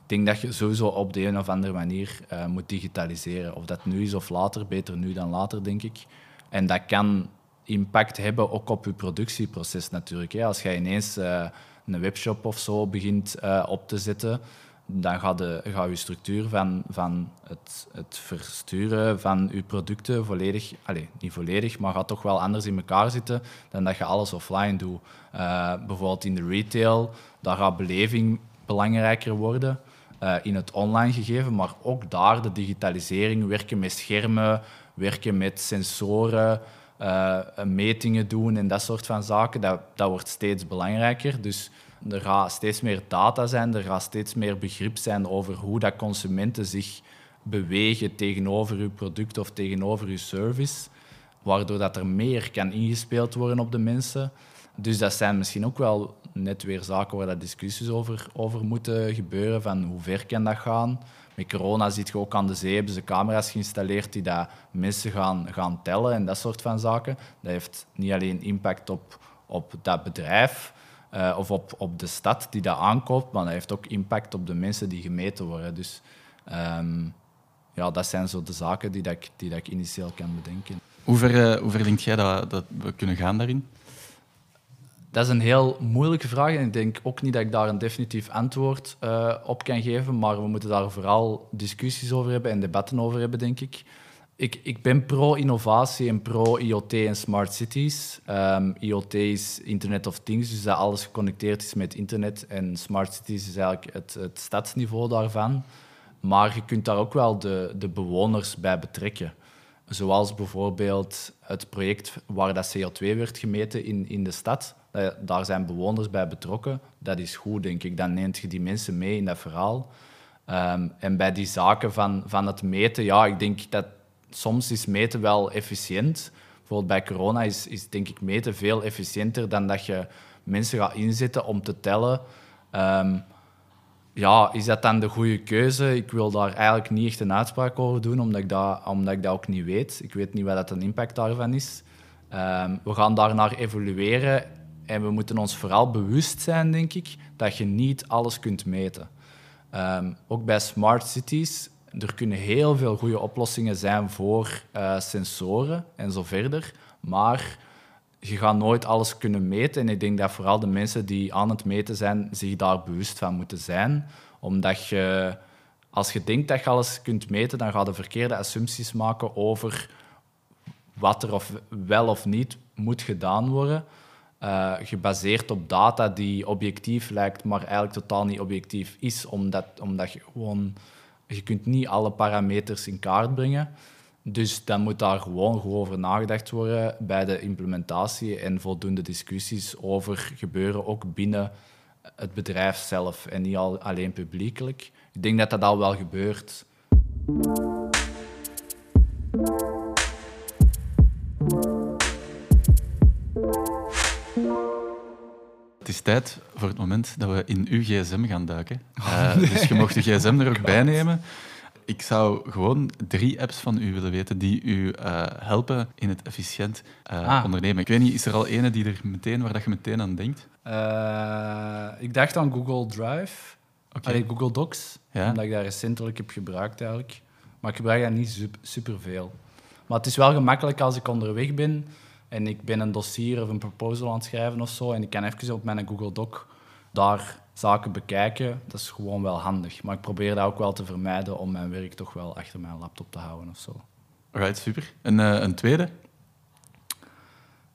S3: ik denk dat je sowieso op de een of andere manier uh, moet digitaliseren. Of dat nu is of later, beter nu dan later, denk ik. En dat kan impact hebben ook op je productieproces natuurlijk. Hè. Als je ineens uh, een webshop of zo begint op te zetten, dan gaat, de, gaat je structuur van, van het, het versturen van je producten volledig, allez, niet volledig, maar gaat toch wel anders in elkaar zitten dan dat je alles offline doet. Uh, bijvoorbeeld in de retail, daar gaat beleving belangrijker worden uh, in het online gegeven, maar ook daar de digitalisering, werken met schermen, werken met sensoren, uh, metingen doen en dat soort van zaken, dat, dat wordt steeds belangrijker. Dus er gaat steeds meer data zijn, er gaat steeds meer begrip zijn over hoe dat consumenten zich bewegen tegenover uw product of tegenover uw service, waardoor dat er meer kan ingespeeld worden op de mensen. Dus dat zijn misschien ook wel net weer zaken waar dat discussies over, over moeten gebeuren, van hoe ver kan dat gaan. Met corona ziet je ook aan de zee, hebben ze camera's geïnstalleerd die dat mensen gaan, gaan tellen en dat soort van zaken. Dat heeft niet alleen impact op, op dat bedrijf, uh, of op, op de stad die dat aankoopt, maar dat heeft ook impact op de mensen die gemeten worden. Dus um, ja, dat zijn zo de zaken die, dat ik, die dat ik initieel kan bedenken.
S1: Hoe ver, uh, hoe ver denk jij dat, dat we kunnen gaan daarin?
S3: Dat is een heel moeilijke vraag en ik denk ook niet dat ik daar een definitief antwoord uh, op kan geven, maar we moeten daar vooral discussies over hebben en debatten over hebben, denk ik ik, ik ben pro-innovatie en pro-IoT en smart cities. Um, IoT is Internet of Things, dus dat alles geconnecteerd is met internet. En smart cities is eigenlijk het, het stadsniveau daarvan. Maar je kunt daar ook wel de, de bewoners bij betrekken. Zoals bijvoorbeeld het project waar dat CO2 werd gemeten in, in de stad. Daar zijn bewoners bij betrokken. Dat is goed, denk ik. Dan neemt je die mensen mee in dat verhaal. Um, en bij die zaken van, van het meten, ja, ik denk dat soms is meten wel efficiënt. Bij corona is, is denk ik meten veel efficiënter dan dat je mensen gaat inzetten om te tellen. Um, ja, is dat dan de goede keuze? Ik wil daar eigenlijk niet echt een uitspraak over doen, omdat ik dat, omdat ik dat ook niet weet. Ik weet niet wat dat een impact daarvan is. Um, we gaan daarnaar evolueren en we moeten ons vooral bewust zijn, denk ik, dat je niet alles kunt meten. Um, ook bij smart cities er kunnen heel veel goede oplossingen zijn voor uh, sensoren en zo verder. Maar je gaat nooit alles kunnen meten. En ik denk dat vooral de mensen die aan het meten zijn, zich daar bewust van moeten zijn. Omdat je, als je denkt dat je alles kunt meten, dan ga je verkeerde assumpties maken over wat er of wel of niet moet gedaan worden. Uh, gebaseerd op data die objectief lijkt, maar eigenlijk totaal niet objectief is, omdat, omdat je gewoon je kunt niet alle parameters in kaart brengen. Dus dan moet daar gewoon goed over nagedacht worden bij de implementatie en voldoende discussies over gebeuren, ook binnen het bedrijf zelf en niet al, alleen publiekelijk. Ik denk dat dat al wel gebeurt.
S1: Het is tijd voor het moment dat we in uw gsm gaan duiken. Uh, dus je mocht de gsm er ook bij nemen. Ik zou gewoon drie apps van u willen weten die u uh, helpen in het efficiënt uh, ah. ondernemen. Ik weet niet, is er al ene die er meteen, waar dat je meteen aan denkt?
S3: ik dacht aan Google Drive, okay. Allee, Google Docs, ja? omdat ik dat recentelijk heb gebruikt eigenlijk. Maar ik gebruik dat niet superveel. Maar het is wel gemakkelijk als ik onderweg ben en ik ben een dossier of een proposal aan het schrijven of zo, en ik kan even op mijn Google Doc daar zaken bekijken, dat is gewoon wel handig. Maar ik probeer dat ook wel te vermijden om mijn werk toch wel achter mijn laptop te houden of zo.
S1: Alright, super. En eh, een tweede?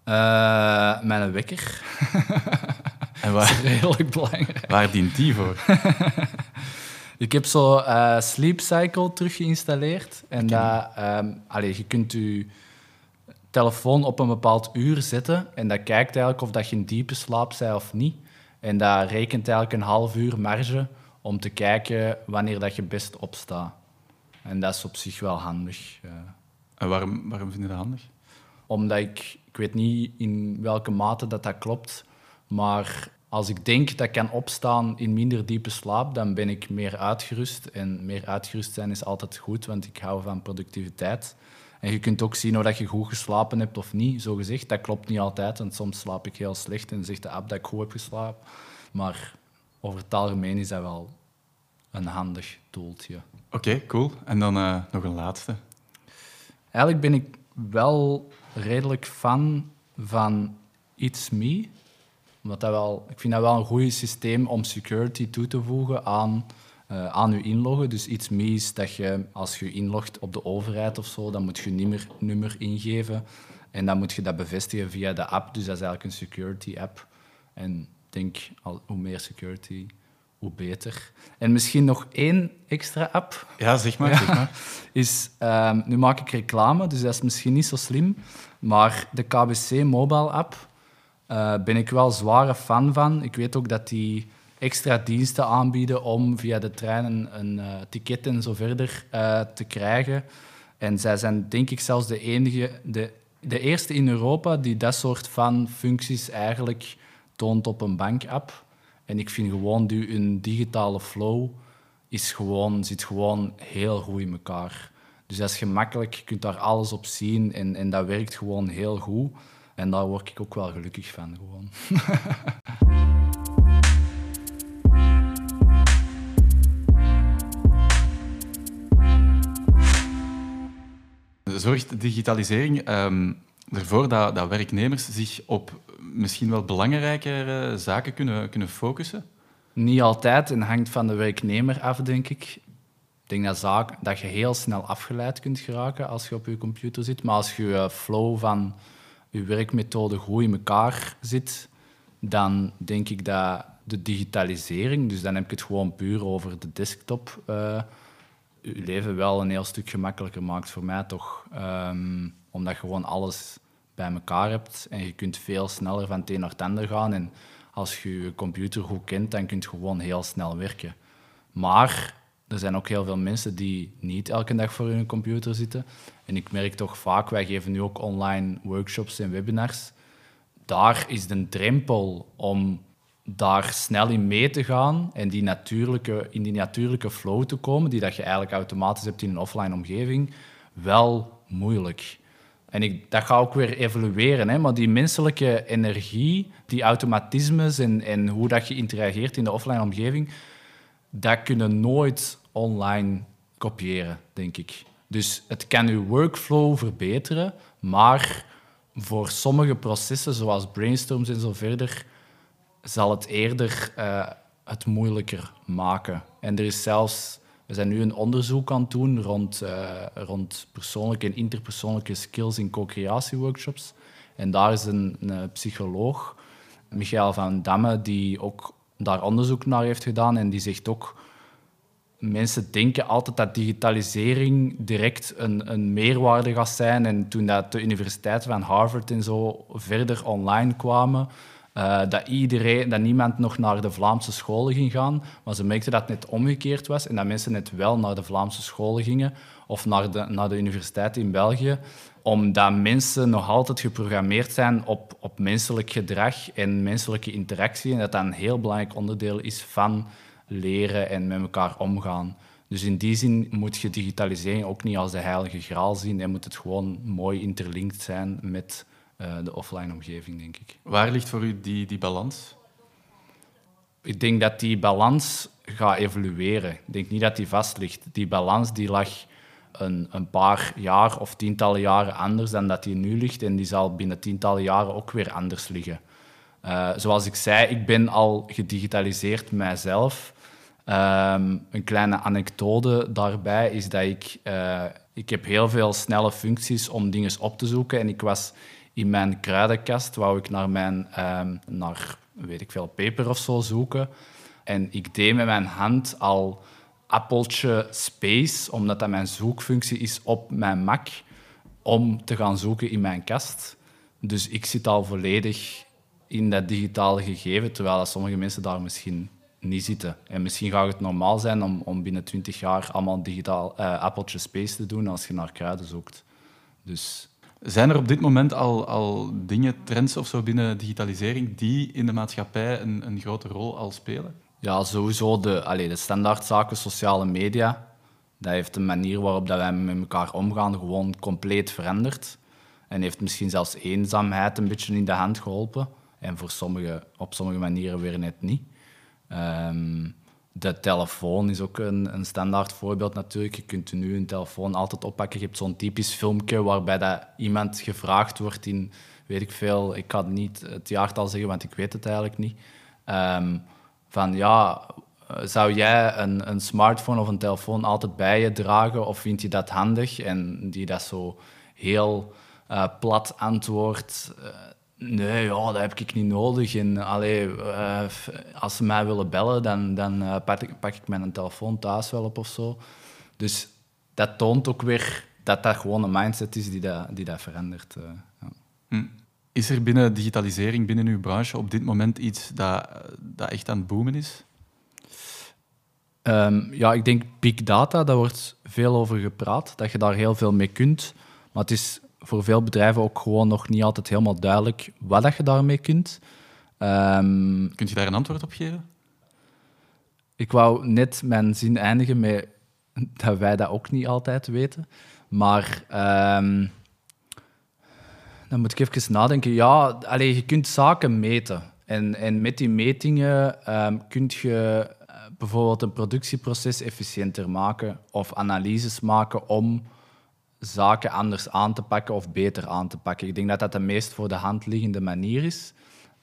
S3: Uh, mijn wekker.
S1: En waar,
S3: Redelijk belangrijk.
S1: waar dient die voor?
S3: Ik heb zo eh, Sleep Cycle terug geïnstalleerd. En dat, ehm, allee, je kunt je telefoon op een bepaald uur zetten. En dat kijkt eigenlijk of dat je in diepe slaap bent of niet. En dat rekent eigenlijk een half uur marge om te kijken wanneer dat je best opstaat. En dat is op zich wel handig. eh.
S1: En waarom, waarom vind je dat handig?
S3: omdat ik, ik weet niet in welke mate dat, dat klopt, maar als ik denk dat ik kan opstaan in minder diepe slaap, dan ben ik meer uitgerust. En meer uitgerust zijn is altijd goed, want ik hou van productiviteit. En je kunt ook zien of dat je goed geslapen hebt of niet, zo gezegd. Dat klopt niet altijd, want soms slaap ik heel slecht en zegt de app dat ik goed heb geslapen. Maar over het algemeen is dat wel een handig toeltje.
S1: Oké, cool. En dan eh, nog een laatste.
S3: Eigenlijk ben ik wel redelijk fan van It's Me. Omdat dat wel, ik vind dat wel een goed systeem om security toe te voegen aan, eh, aan je inloggen. Dus It's Me is dat je, als je inlogt op de overheid of zo, dan moet je nummer, nummer ingeven. En dan moet je dat bevestigen via de app. Dus dat is eigenlijk een security app. En denk, al, hoe meer security, hoe beter. En misschien nog één extra app
S1: Ja, zeg maar. Zeg maar.
S3: is, ehm, nu maak ik reclame, dus dat is misschien niet zo slim, maar de KBC mobile app eh, ben ik wel zware fan van. Ik weet ook dat die extra diensten aanbieden om via de trein een, eh, ticket en zo verder eh, te krijgen. En zij zijn denk ik zelfs de enige, de, de eerste in Europa die dat soort van functies eigenlijk toont op een bankapp. En ik vind gewoon die, een digitale flow is gewoon, zit gewoon heel goed in elkaar. Dus dat is gemakkelijk, je kunt daar alles op zien en, en dat werkt gewoon heel goed. En daar word ik ook wel gelukkig van. Gewoon.
S1: Zorgt digitalisering ehm, ervoor dat, dat werknemers zich op misschien wel belangrijkere zaken kunnen, kunnen focussen?
S3: Niet altijd en hangt van de werknemer af, denk ik. Ik denk dat, zaak, dat je heel snel afgeleid kunt geraken als je op je computer zit. Maar als je je flow van je werkmethode goed in elkaar zit, dan denk ik dat de digitalisering, dus dan heb ik het gewoon puur over de desktop, eh, je leven wel een heel stuk gemakkelijker maakt voor mij toch. Ehm, omdat je gewoon alles bij elkaar hebt en je kunt veel sneller van het een naar het ander gaan. En als je je computer goed kent, dan kun je gewoon heel snel werken. Maar er zijn ook heel veel mensen die niet elke dag voor hun computer zitten. En ik merk toch vaak, wij geven nu ook online workshops en webinars. Daar is de drempel om daar snel in mee te gaan en die natuurlijke, in die natuurlijke flow te komen, die dat je eigenlijk automatisch hebt in een offline omgeving, wel moeilijk. En ik, dat gaat ook weer evolueren, hè? maar die menselijke energie, die automatismes en, en hoe dat je interageert in de offline omgeving, dat kunnen nooit online kopiëren, denk ik. Dus het kan uw workflow verbeteren, maar voor sommige processen, zoals brainstorms en zo verder, zal het eerder eh, het moeilijker maken. En er is zelfs, we zijn nu een onderzoek aan het doen rond, eh, rond persoonlijke en interpersoonlijke skills in co-creatieworkshops. En daar is een, psycholoog, Michael van Damme, die ook daar onderzoek naar heeft gedaan. En die zegt ook, mensen denken altijd dat digitalisering direct een, een meerwaarde gaat zijn. En toen dat de universiteiten van Harvard en zo verder online kwamen, uh, dat, iedereen, dat niemand nog naar de Vlaamse scholen ging gaan. Maar ze merkten dat het net omgekeerd was en dat mensen net wel naar de Vlaamse scholen gingen of naar de, naar de universiteit in België. Omdat mensen nog altijd geprogrammeerd zijn op, op menselijk gedrag en menselijke interactie. En dat dat een heel belangrijk onderdeel is van leren en met elkaar omgaan. Dus in die zin moet je digitalisering ook niet als de heilige graal zien en moet het gewoon mooi interlinked zijn met de offline omgeving, denk ik.
S1: Waar ligt voor u die, die balans?
S3: Ik denk dat die balans gaat evolueren. Ik denk niet dat die vast ligt. Die balans die lag een, een paar jaar of tientallen jaren anders dan dat die nu ligt. En die zal binnen tientallen jaren ook weer anders liggen. Uh, zoals ik zei, ik ben al gedigitaliseerd mijzelf. Um, een kleine anekdote daarbij is dat ik... Uh, ik heb heel veel snelle functies om dingen op te zoeken. En ik was in mijn kruidenkast, wou ik naar mijn... Um, naar, weet ik veel, peper of zo zoeken. En ik deed met mijn hand al appeltje space, omdat dat mijn zoekfunctie is op mijn Mac, om te gaan zoeken in mijn kast. Dus ik zit al volledig in dat digitale gegeven, terwijl dat sommige mensen daar misschien niet zitten. En misschien gaat het normaal zijn om, om binnen 20 jaar allemaal digitaal uh, appeltje space te doen als je naar kruiden zoekt. Dus...
S1: Zijn er op dit moment al, al dingen, trends of zo binnen digitalisering die in de maatschappij een, een grote rol al spelen?
S3: Ja, sowieso de, allez, de standaardzaken, sociale media. Dat heeft de manier waarop dat wij met elkaar omgaan gewoon compleet veranderd. En heeft misschien zelfs eenzaamheid een beetje in de hand geholpen. En voor sommige, op sommige manieren weer net niet. Um, de telefoon is ook een, een standaard voorbeeld natuurlijk. Je kunt nu een telefoon altijd oppakken. Je hebt zo'n typisch filmpje waarbij dat iemand gevraagd wordt in, weet ik veel, ik kan niet het jaartal zeggen, want ik weet het eigenlijk niet. Um, van ja, zou jij een, een smartphone of een telefoon altijd bij je dragen of vind je dat handig? En die dat zo heel uh, plat antwoordt. Uh, nee, ja, dat heb ik niet nodig. En allee, uh, als ze mij willen bellen, dan, dan pak, ik, pak ik mijn telefoon thuis wel op of zo. Dus dat toont ook weer dat dat gewoon een mindset is die dat, die dat verandert. Ja.
S1: Hm. Is er binnen digitalisering, binnen uw branche, op dit moment iets dat, dat echt aan het boomen is?
S3: Um, ja, ik denk big data, daar wordt veel over gepraat, dat je daar heel veel mee kunt. Maar het is voor veel bedrijven ook gewoon nog niet altijd helemaal duidelijk wat dat je daarmee kunt.
S1: Um, Kunt je daar een antwoord op geven?
S3: Ik wou net mijn zin eindigen met dat wij dat ook niet altijd weten. Maar um, dan moet ik even nadenken. Ja, allez, je kunt zaken meten. En, en met die metingen um, kun je uh, bijvoorbeeld een productieproces efficiënter maken of analyses maken om zaken anders aan te pakken of beter aan te pakken. Ik denk dat dat de meest voor de hand liggende manier is.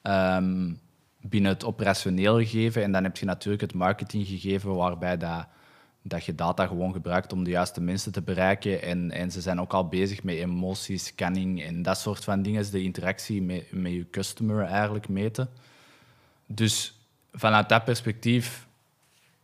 S3: Um, binnen het operationeel gegeven. En dan heb je natuurlijk het marketinggegeven, waarbij dat dat je data gewoon gebruikt om de juiste mensen te bereiken. En, en ze zijn ook al bezig met emoties, scanning en dat soort van dingen. De interactie met, met je customer eigenlijk meten. Dus vanuit dat perspectief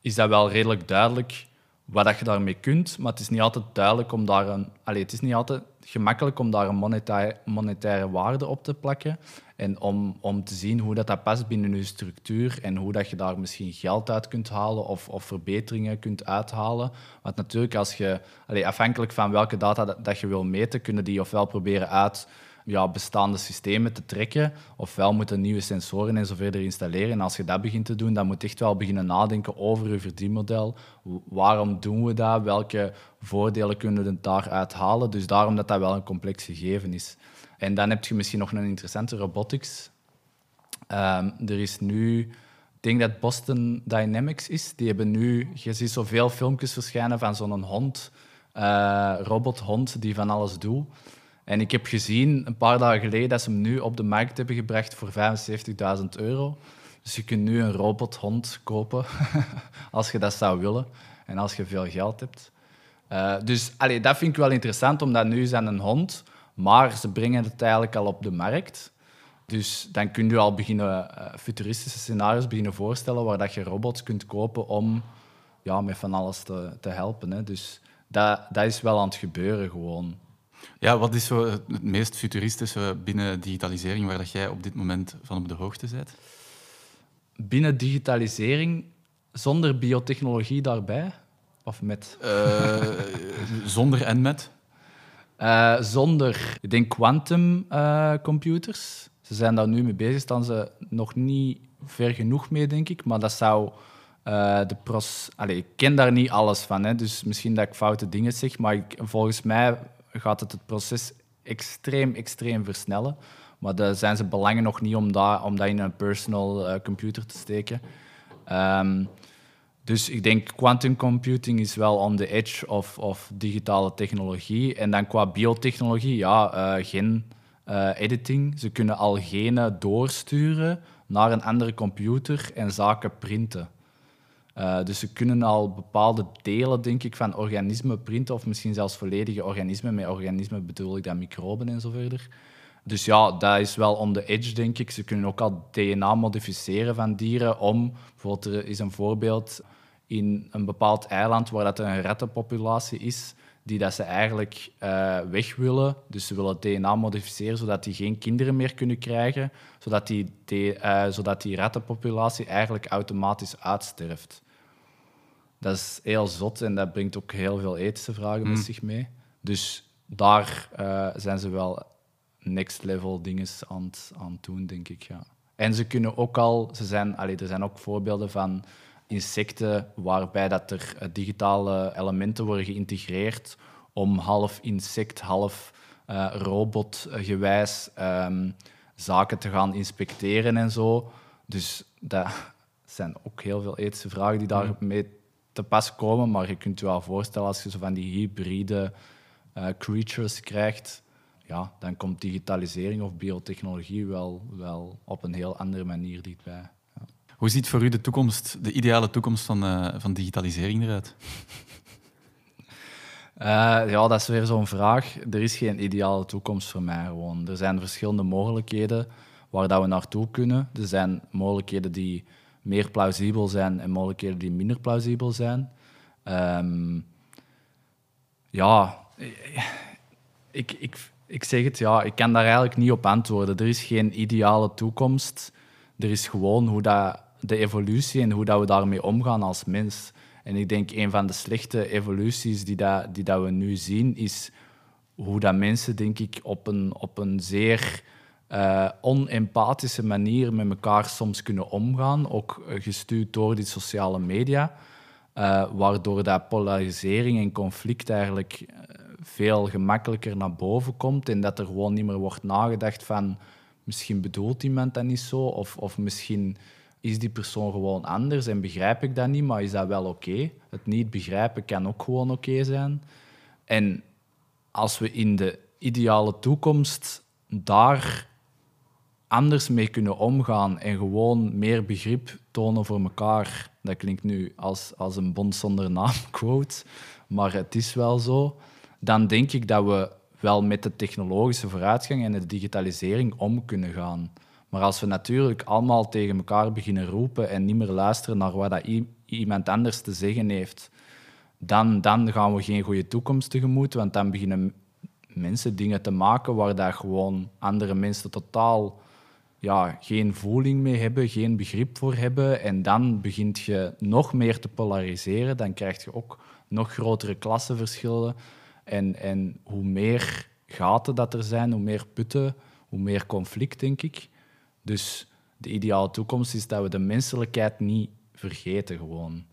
S3: is dat wel redelijk duidelijk wat dat je daarmee kunt. Maar het is niet altijd duidelijk om daar een... Allez, het is niet altijd gemakkelijk om daar een monetaire, monetaire waarde op te plakken. En om, om te zien hoe dat, dat past binnen je structuur en hoe dat je daar misschien geld uit kunt halen of, of verbeteringen kunt uithalen. Want natuurlijk, als je, allez, afhankelijk van welke data dat, dat je wil meten, kunnen die ofwel proberen uit ja, bestaande systemen te trekken, ofwel moeten nieuwe sensoren en zo verder installeren. En als je dat begint te doen, dan moet je echt wel beginnen nadenken over je verdienmodel. Waarom doen we dat? Welke voordelen kunnen we daaruit halen? Dus daarom dat dat wel een complex gegeven is. En dan heb je misschien nog een interessante robotics. Um, er is nu, ik denk dat Boston Dynamics is, die hebben nu, je ziet zoveel filmpjes verschijnen van zo'n hond, uh, robothond die van alles doet. En ik heb gezien een paar dagen geleden dat ze hem nu op de markt hebben gebracht voor 75.000 euro. Dus je kunt nu een robothond kopen als je dat zou willen en als je veel geld hebt. Uh, dus allee, dat vind ik wel interessant, omdat nu zijn een hond, maar ze brengen het eigenlijk al op de markt. Dus dan kun je al beginnen uh, futuristische scenario's beginnen voorstellen waar dat je robots kunt kopen om ja, met van alles te, te helpen. Hè. Dus dat, dat is wel aan het gebeuren gewoon.
S1: Ja, wat is zo het meest futuristische binnen digitalisering waar dat jij op dit moment van op de hoogte bent?
S3: Binnen digitalisering, zonder biotechnologie daarbij? Of met? Uh,
S1: zonder en met?
S3: Uh, zonder, ik denk, quantum uh, computers. Ze zijn daar nu mee bezig, staan ze nog niet ver genoeg mee, denk ik. Maar dat zou de pros... Allee, ik ken daar niet alles van, hè, dus misschien dat ik foute dingen zeg. Maar ik, volgens mij gaat het het proces extreem, extreem versnellen. Maar daar zijn ze belangen nog niet om dat, om dat in een personal uh, computer te steken. Um, Dus ik denk quantum computing is wel on the edge of, of digitale technologie. En dan qua biotechnologie, ja, uh, gen uh, editing. Ze kunnen al genen doorsturen naar een andere computer en zaken printen. Uh, dus ze kunnen al bepaalde delen, denk ik, van organismen printen, of misschien zelfs volledige organismen. Met organismen bedoel ik dan microben en zo verder. Dus ja, dat is wel on the edge, denk ik. Ze kunnen ook al DNA modificeren van dieren om... Bijvoorbeeld, er is een voorbeeld in een bepaald eiland waar dat een rattenpopulatie is, die dat ze eigenlijk uh, weg willen. Dus ze willen DNA modificeren zodat die geen kinderen meer kunnen krijgen, zodat die, uh, zodat die rattenpopulatie eigenlijk automatisch uitsterft. Dat is heel zot en dat brengt ook heel veel ethische vragen met mm. zich mee. Dus daar uh, zijn ze wel next level dingen aan het doen, denk ik. Ja. En ze kunnen ook al, ze zijn, allee, er zijn ook voorbeelden van insecten waarbij dat er eh, digitale elementen worden geïntegreerd om half insect, half uh, robotgewijs um, zaken te gaan inspecteren en zo. Dus dat zijn ook heel veel ethische vragen die daarmee te pas komen. Maar je kunt je wel voorstellen als je zo van die hybride uh, creatures krijgt, ja, dan komt digitalisering of biotechnologie wel, wel op een heel andere manier dichtbij. Ja.
S1: Hoe ziet voor u de toekomst, de ideale toekomst van, uh, van digitalisering eruit?
S3: Uh, ja, dat is weer zo'n vraag. Er is geen ideale toekomst voor mij gewoon. Er zijn verschillende mogelijkheden waar dat we naartoe kunnen. Er zijn mogelijkheden die meer plausibel zijn en mogelijkheden die minder plausibel zijn. Um, ja, ik, ik, ik zeg het, ja, ik kan daar eigenlijk niet op antwoorden. Er is geen ideale toekomst. Er is gewoon hoe dat, de evolutie en hoe dat we daarmee omgaan als mens. En ik denk een van de slechte evoluties die, dat, die dat we nu zien, is hoe dat mensen, denk ik, op een, op een zeer uh, onempathische manier met elkaar soms kunnen omgaan, ook gestuurd door die sociale media, uh, waardoor dat polarisering en conflict eigenlijk veel gemakkelijker naar boven komt en dat er gewoon niet meer wordt nagedacht van misschien bedoelt iemand dat niet zo of, of misschien is die persoon gewoon anders en begrijp ik dat niet, maar is dat wel oké? Het niet begrijpen kan ook gewoon oké zijn. En als we in de ideale toekomst daar anders mee kunnen omgaan en gewoon meer begrip tonen voor elkaar, dat klinkt nu als, als een bond zonder naam quote, maar het is wel zo dan denk ik dat we wel met de technologische vooruitgang en de digitalisering om kunnen gaan. Maar als we natuurlijk allemaal tegen elkaar beginnen roepen en niet meer luisteren naar wat dat iemand anders te zeggen heeft, dan, dan gaan we geen goede toekomst tegemoet, want dan beginnen mensen dingen te maken waar dat gewoon andere mensen totaal ja, geen voeling mee hebben, geen begrip voor hebben. En dan begint je nog meer te polariseren. Dan krijg je ook nog grotere klassenverschillen. En, en hoe meer gaten dat er zijn, hoe meer putten, hoe meer conflict, denk ik. Dus de ideale toekomst is dat we de menselijkheid niet vergeten, gewoon,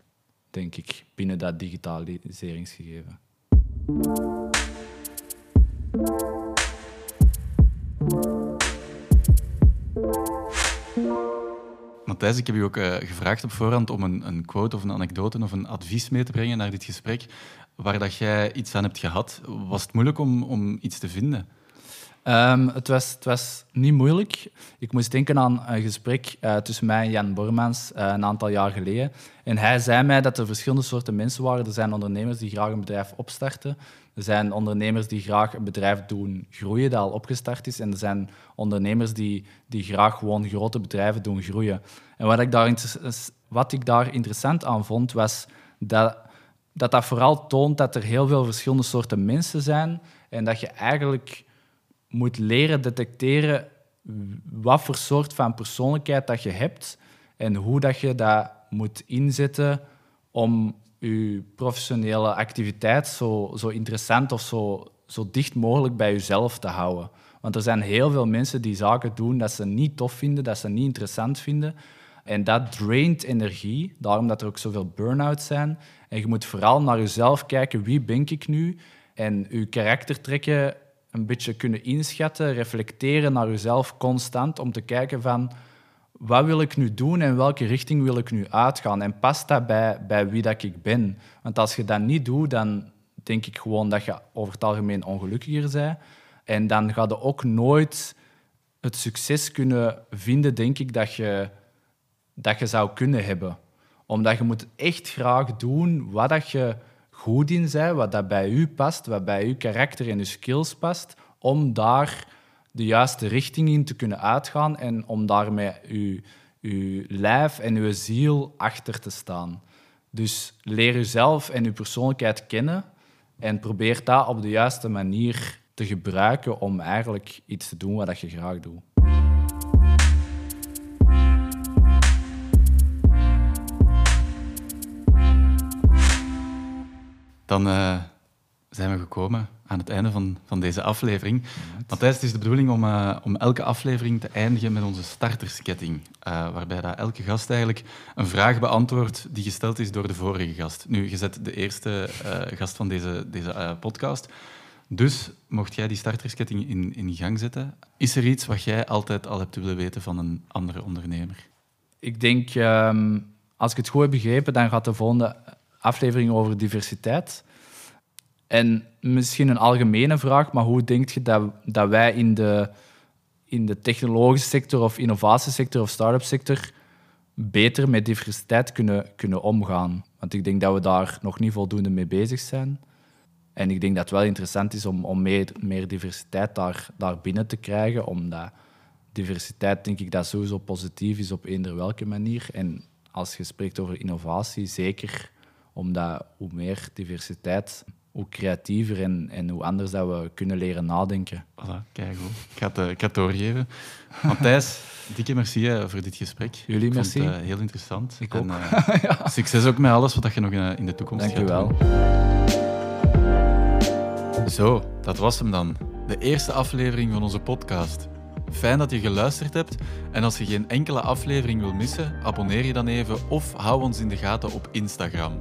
S3: denk ik, binnen dat digitaliseringsgegeven.
S1: Matthijs, ik heb je ook uh, gevraagd op voorhand om een, een, quote of een anekdote of een advies mee te brengen naar dit gesprek waar dat jij iets aan hebt gehad. Was het moeilijk om, om iets te vinden?
S3: Um, het, was, het was niet moeilijk. Ik moest denken aan een gesprek uh, tussen mij en Jan Bormans uh, een aantal jaar geleden. En hij zei mij dat er verschillende soorten mensen waren. Er zijn ondernemers die graag een bedrijf opstarten. Er zijn ondernemers die graag een bedrijf doen groeien, dat al opgestart is. En er zijn ondernemers die, die graag gewoon grote bedrijven doen groeien. En wat ik, daar, wat ik daar interessant aan vond, was dat dat dat vooral toont dat er heel veel verschillende soorten mensen zijn en dat je eigenlijk moet leren detecteren wat voor soort van persoonlijkheid dat je hebt en hoe dat je dat moet inzetten om je professionele activiteit zo, zo interessant of zo, zo dicht mogelijk bij jezelf te houden. Want er zijn heel veel mensen die zaken doen dat ze niet tof vinden, dat ze niet interessant vinden. En dat draint energie, daarom dat er ook zoveel burn-outs zijn. En je moet vooral naar jezelf kijken, wie ben ik nu? En je karaktertrekken een beetje kunnen inschatten, reflecteren naar jezelf constant, om te kijken van wat wil ik nu doen en welke richting wil ik nu uitgaan? En past dat bij, bij wie dat ik ben? Want als je dat niet doet, dan denk ik gewoon dat je over het algemeen ongelukkiger bent. En dan ga je ook nooit het succes kunnen vinden, denk ik, dat je, dat je zou kunnen hebben. Omdat je moet echt graag doen wat dat je goed in bent, wat dat bij u past, wat bij uw karakter en je skills past, om daar de juiste richting in te kunnen uitgaan en om daarmee uw, uw lijf en uw ziel achter te staan. Dus leer jezelf en uw persoonlijkheid kennen en probeer dat op de juiste manier te gebruiken om eigenlijk iets te doen wat je graag doet.
S1: Dan uh, zijn we gekomen aan het einde van, van deze aflevering. Matthijs, het is de bedoeling om, uh, om elke aflevering te eindigen met onze startersketting. Uh, waarbij dat elke gast eigenlijk een vraag beantwoordt die gesteld is door de vorige gast. Nu, je zet de eerste gast van deze, deze podcast. Dus mocht jij die startersketting in, in gang zetten, is er iets wat jij altijd al hebt willen weten van een andere ondernemer?
S3: Ik denk, um, als ik het goed heb begrepen, dan gaat de volgende aflevering over diversiteit. En misschien een algemene vraag, maar hoe denk je dat, dat wij in de, in de technologische sector of innovatiesector of start-up sector beter met diversiteit kunnen, kunnen omgaan? Want ik denk dat we daar nog niet voldoende mee bezig zijn. En ik denk dat het wel interessant is om, om meer, meer diversiteit daar, daar binnen te krijgen, omdat diversiteit denk ik dat sowieso positief is op eender welke manier. En als je spreekt over innovatie, zeker omdat hoe meer diversiteit, hoe creatiever en, en hoe anders dat we kunnen leren nadenken.
S1: Voilà, kijk goed. Ik ga het, eh, ik ga het doorgeven. Matthijs, dikke merci voor dit gesprek.
S3: Jullie
S1: ik
S3: merci.
S1: Vond het, uh, heel interessant.
S3: Ik
S1: en,
S3: ook.
S1: Ja. Succes ook met alles wat je nog in de toekomst
S3: Dank
S1: gaat
S3: wel.
S1: doen. Zo, dat was hem dan. De eerste aflevering van onze podcast. Fijn dat je geluisterd hebt. En als je geen enkele aflevering wil missen, abonneer je dan even of hou ons in de gaten op Instagram.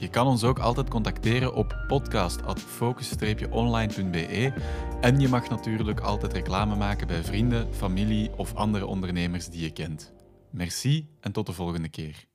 S1: Je kan ons ook altijd contacteren op podcast.focus-online.be en je mag natuurlijk altijd reclame maken bij vrienden, familie of andere ondernemers die je kent. Merci en tot de volgende keer.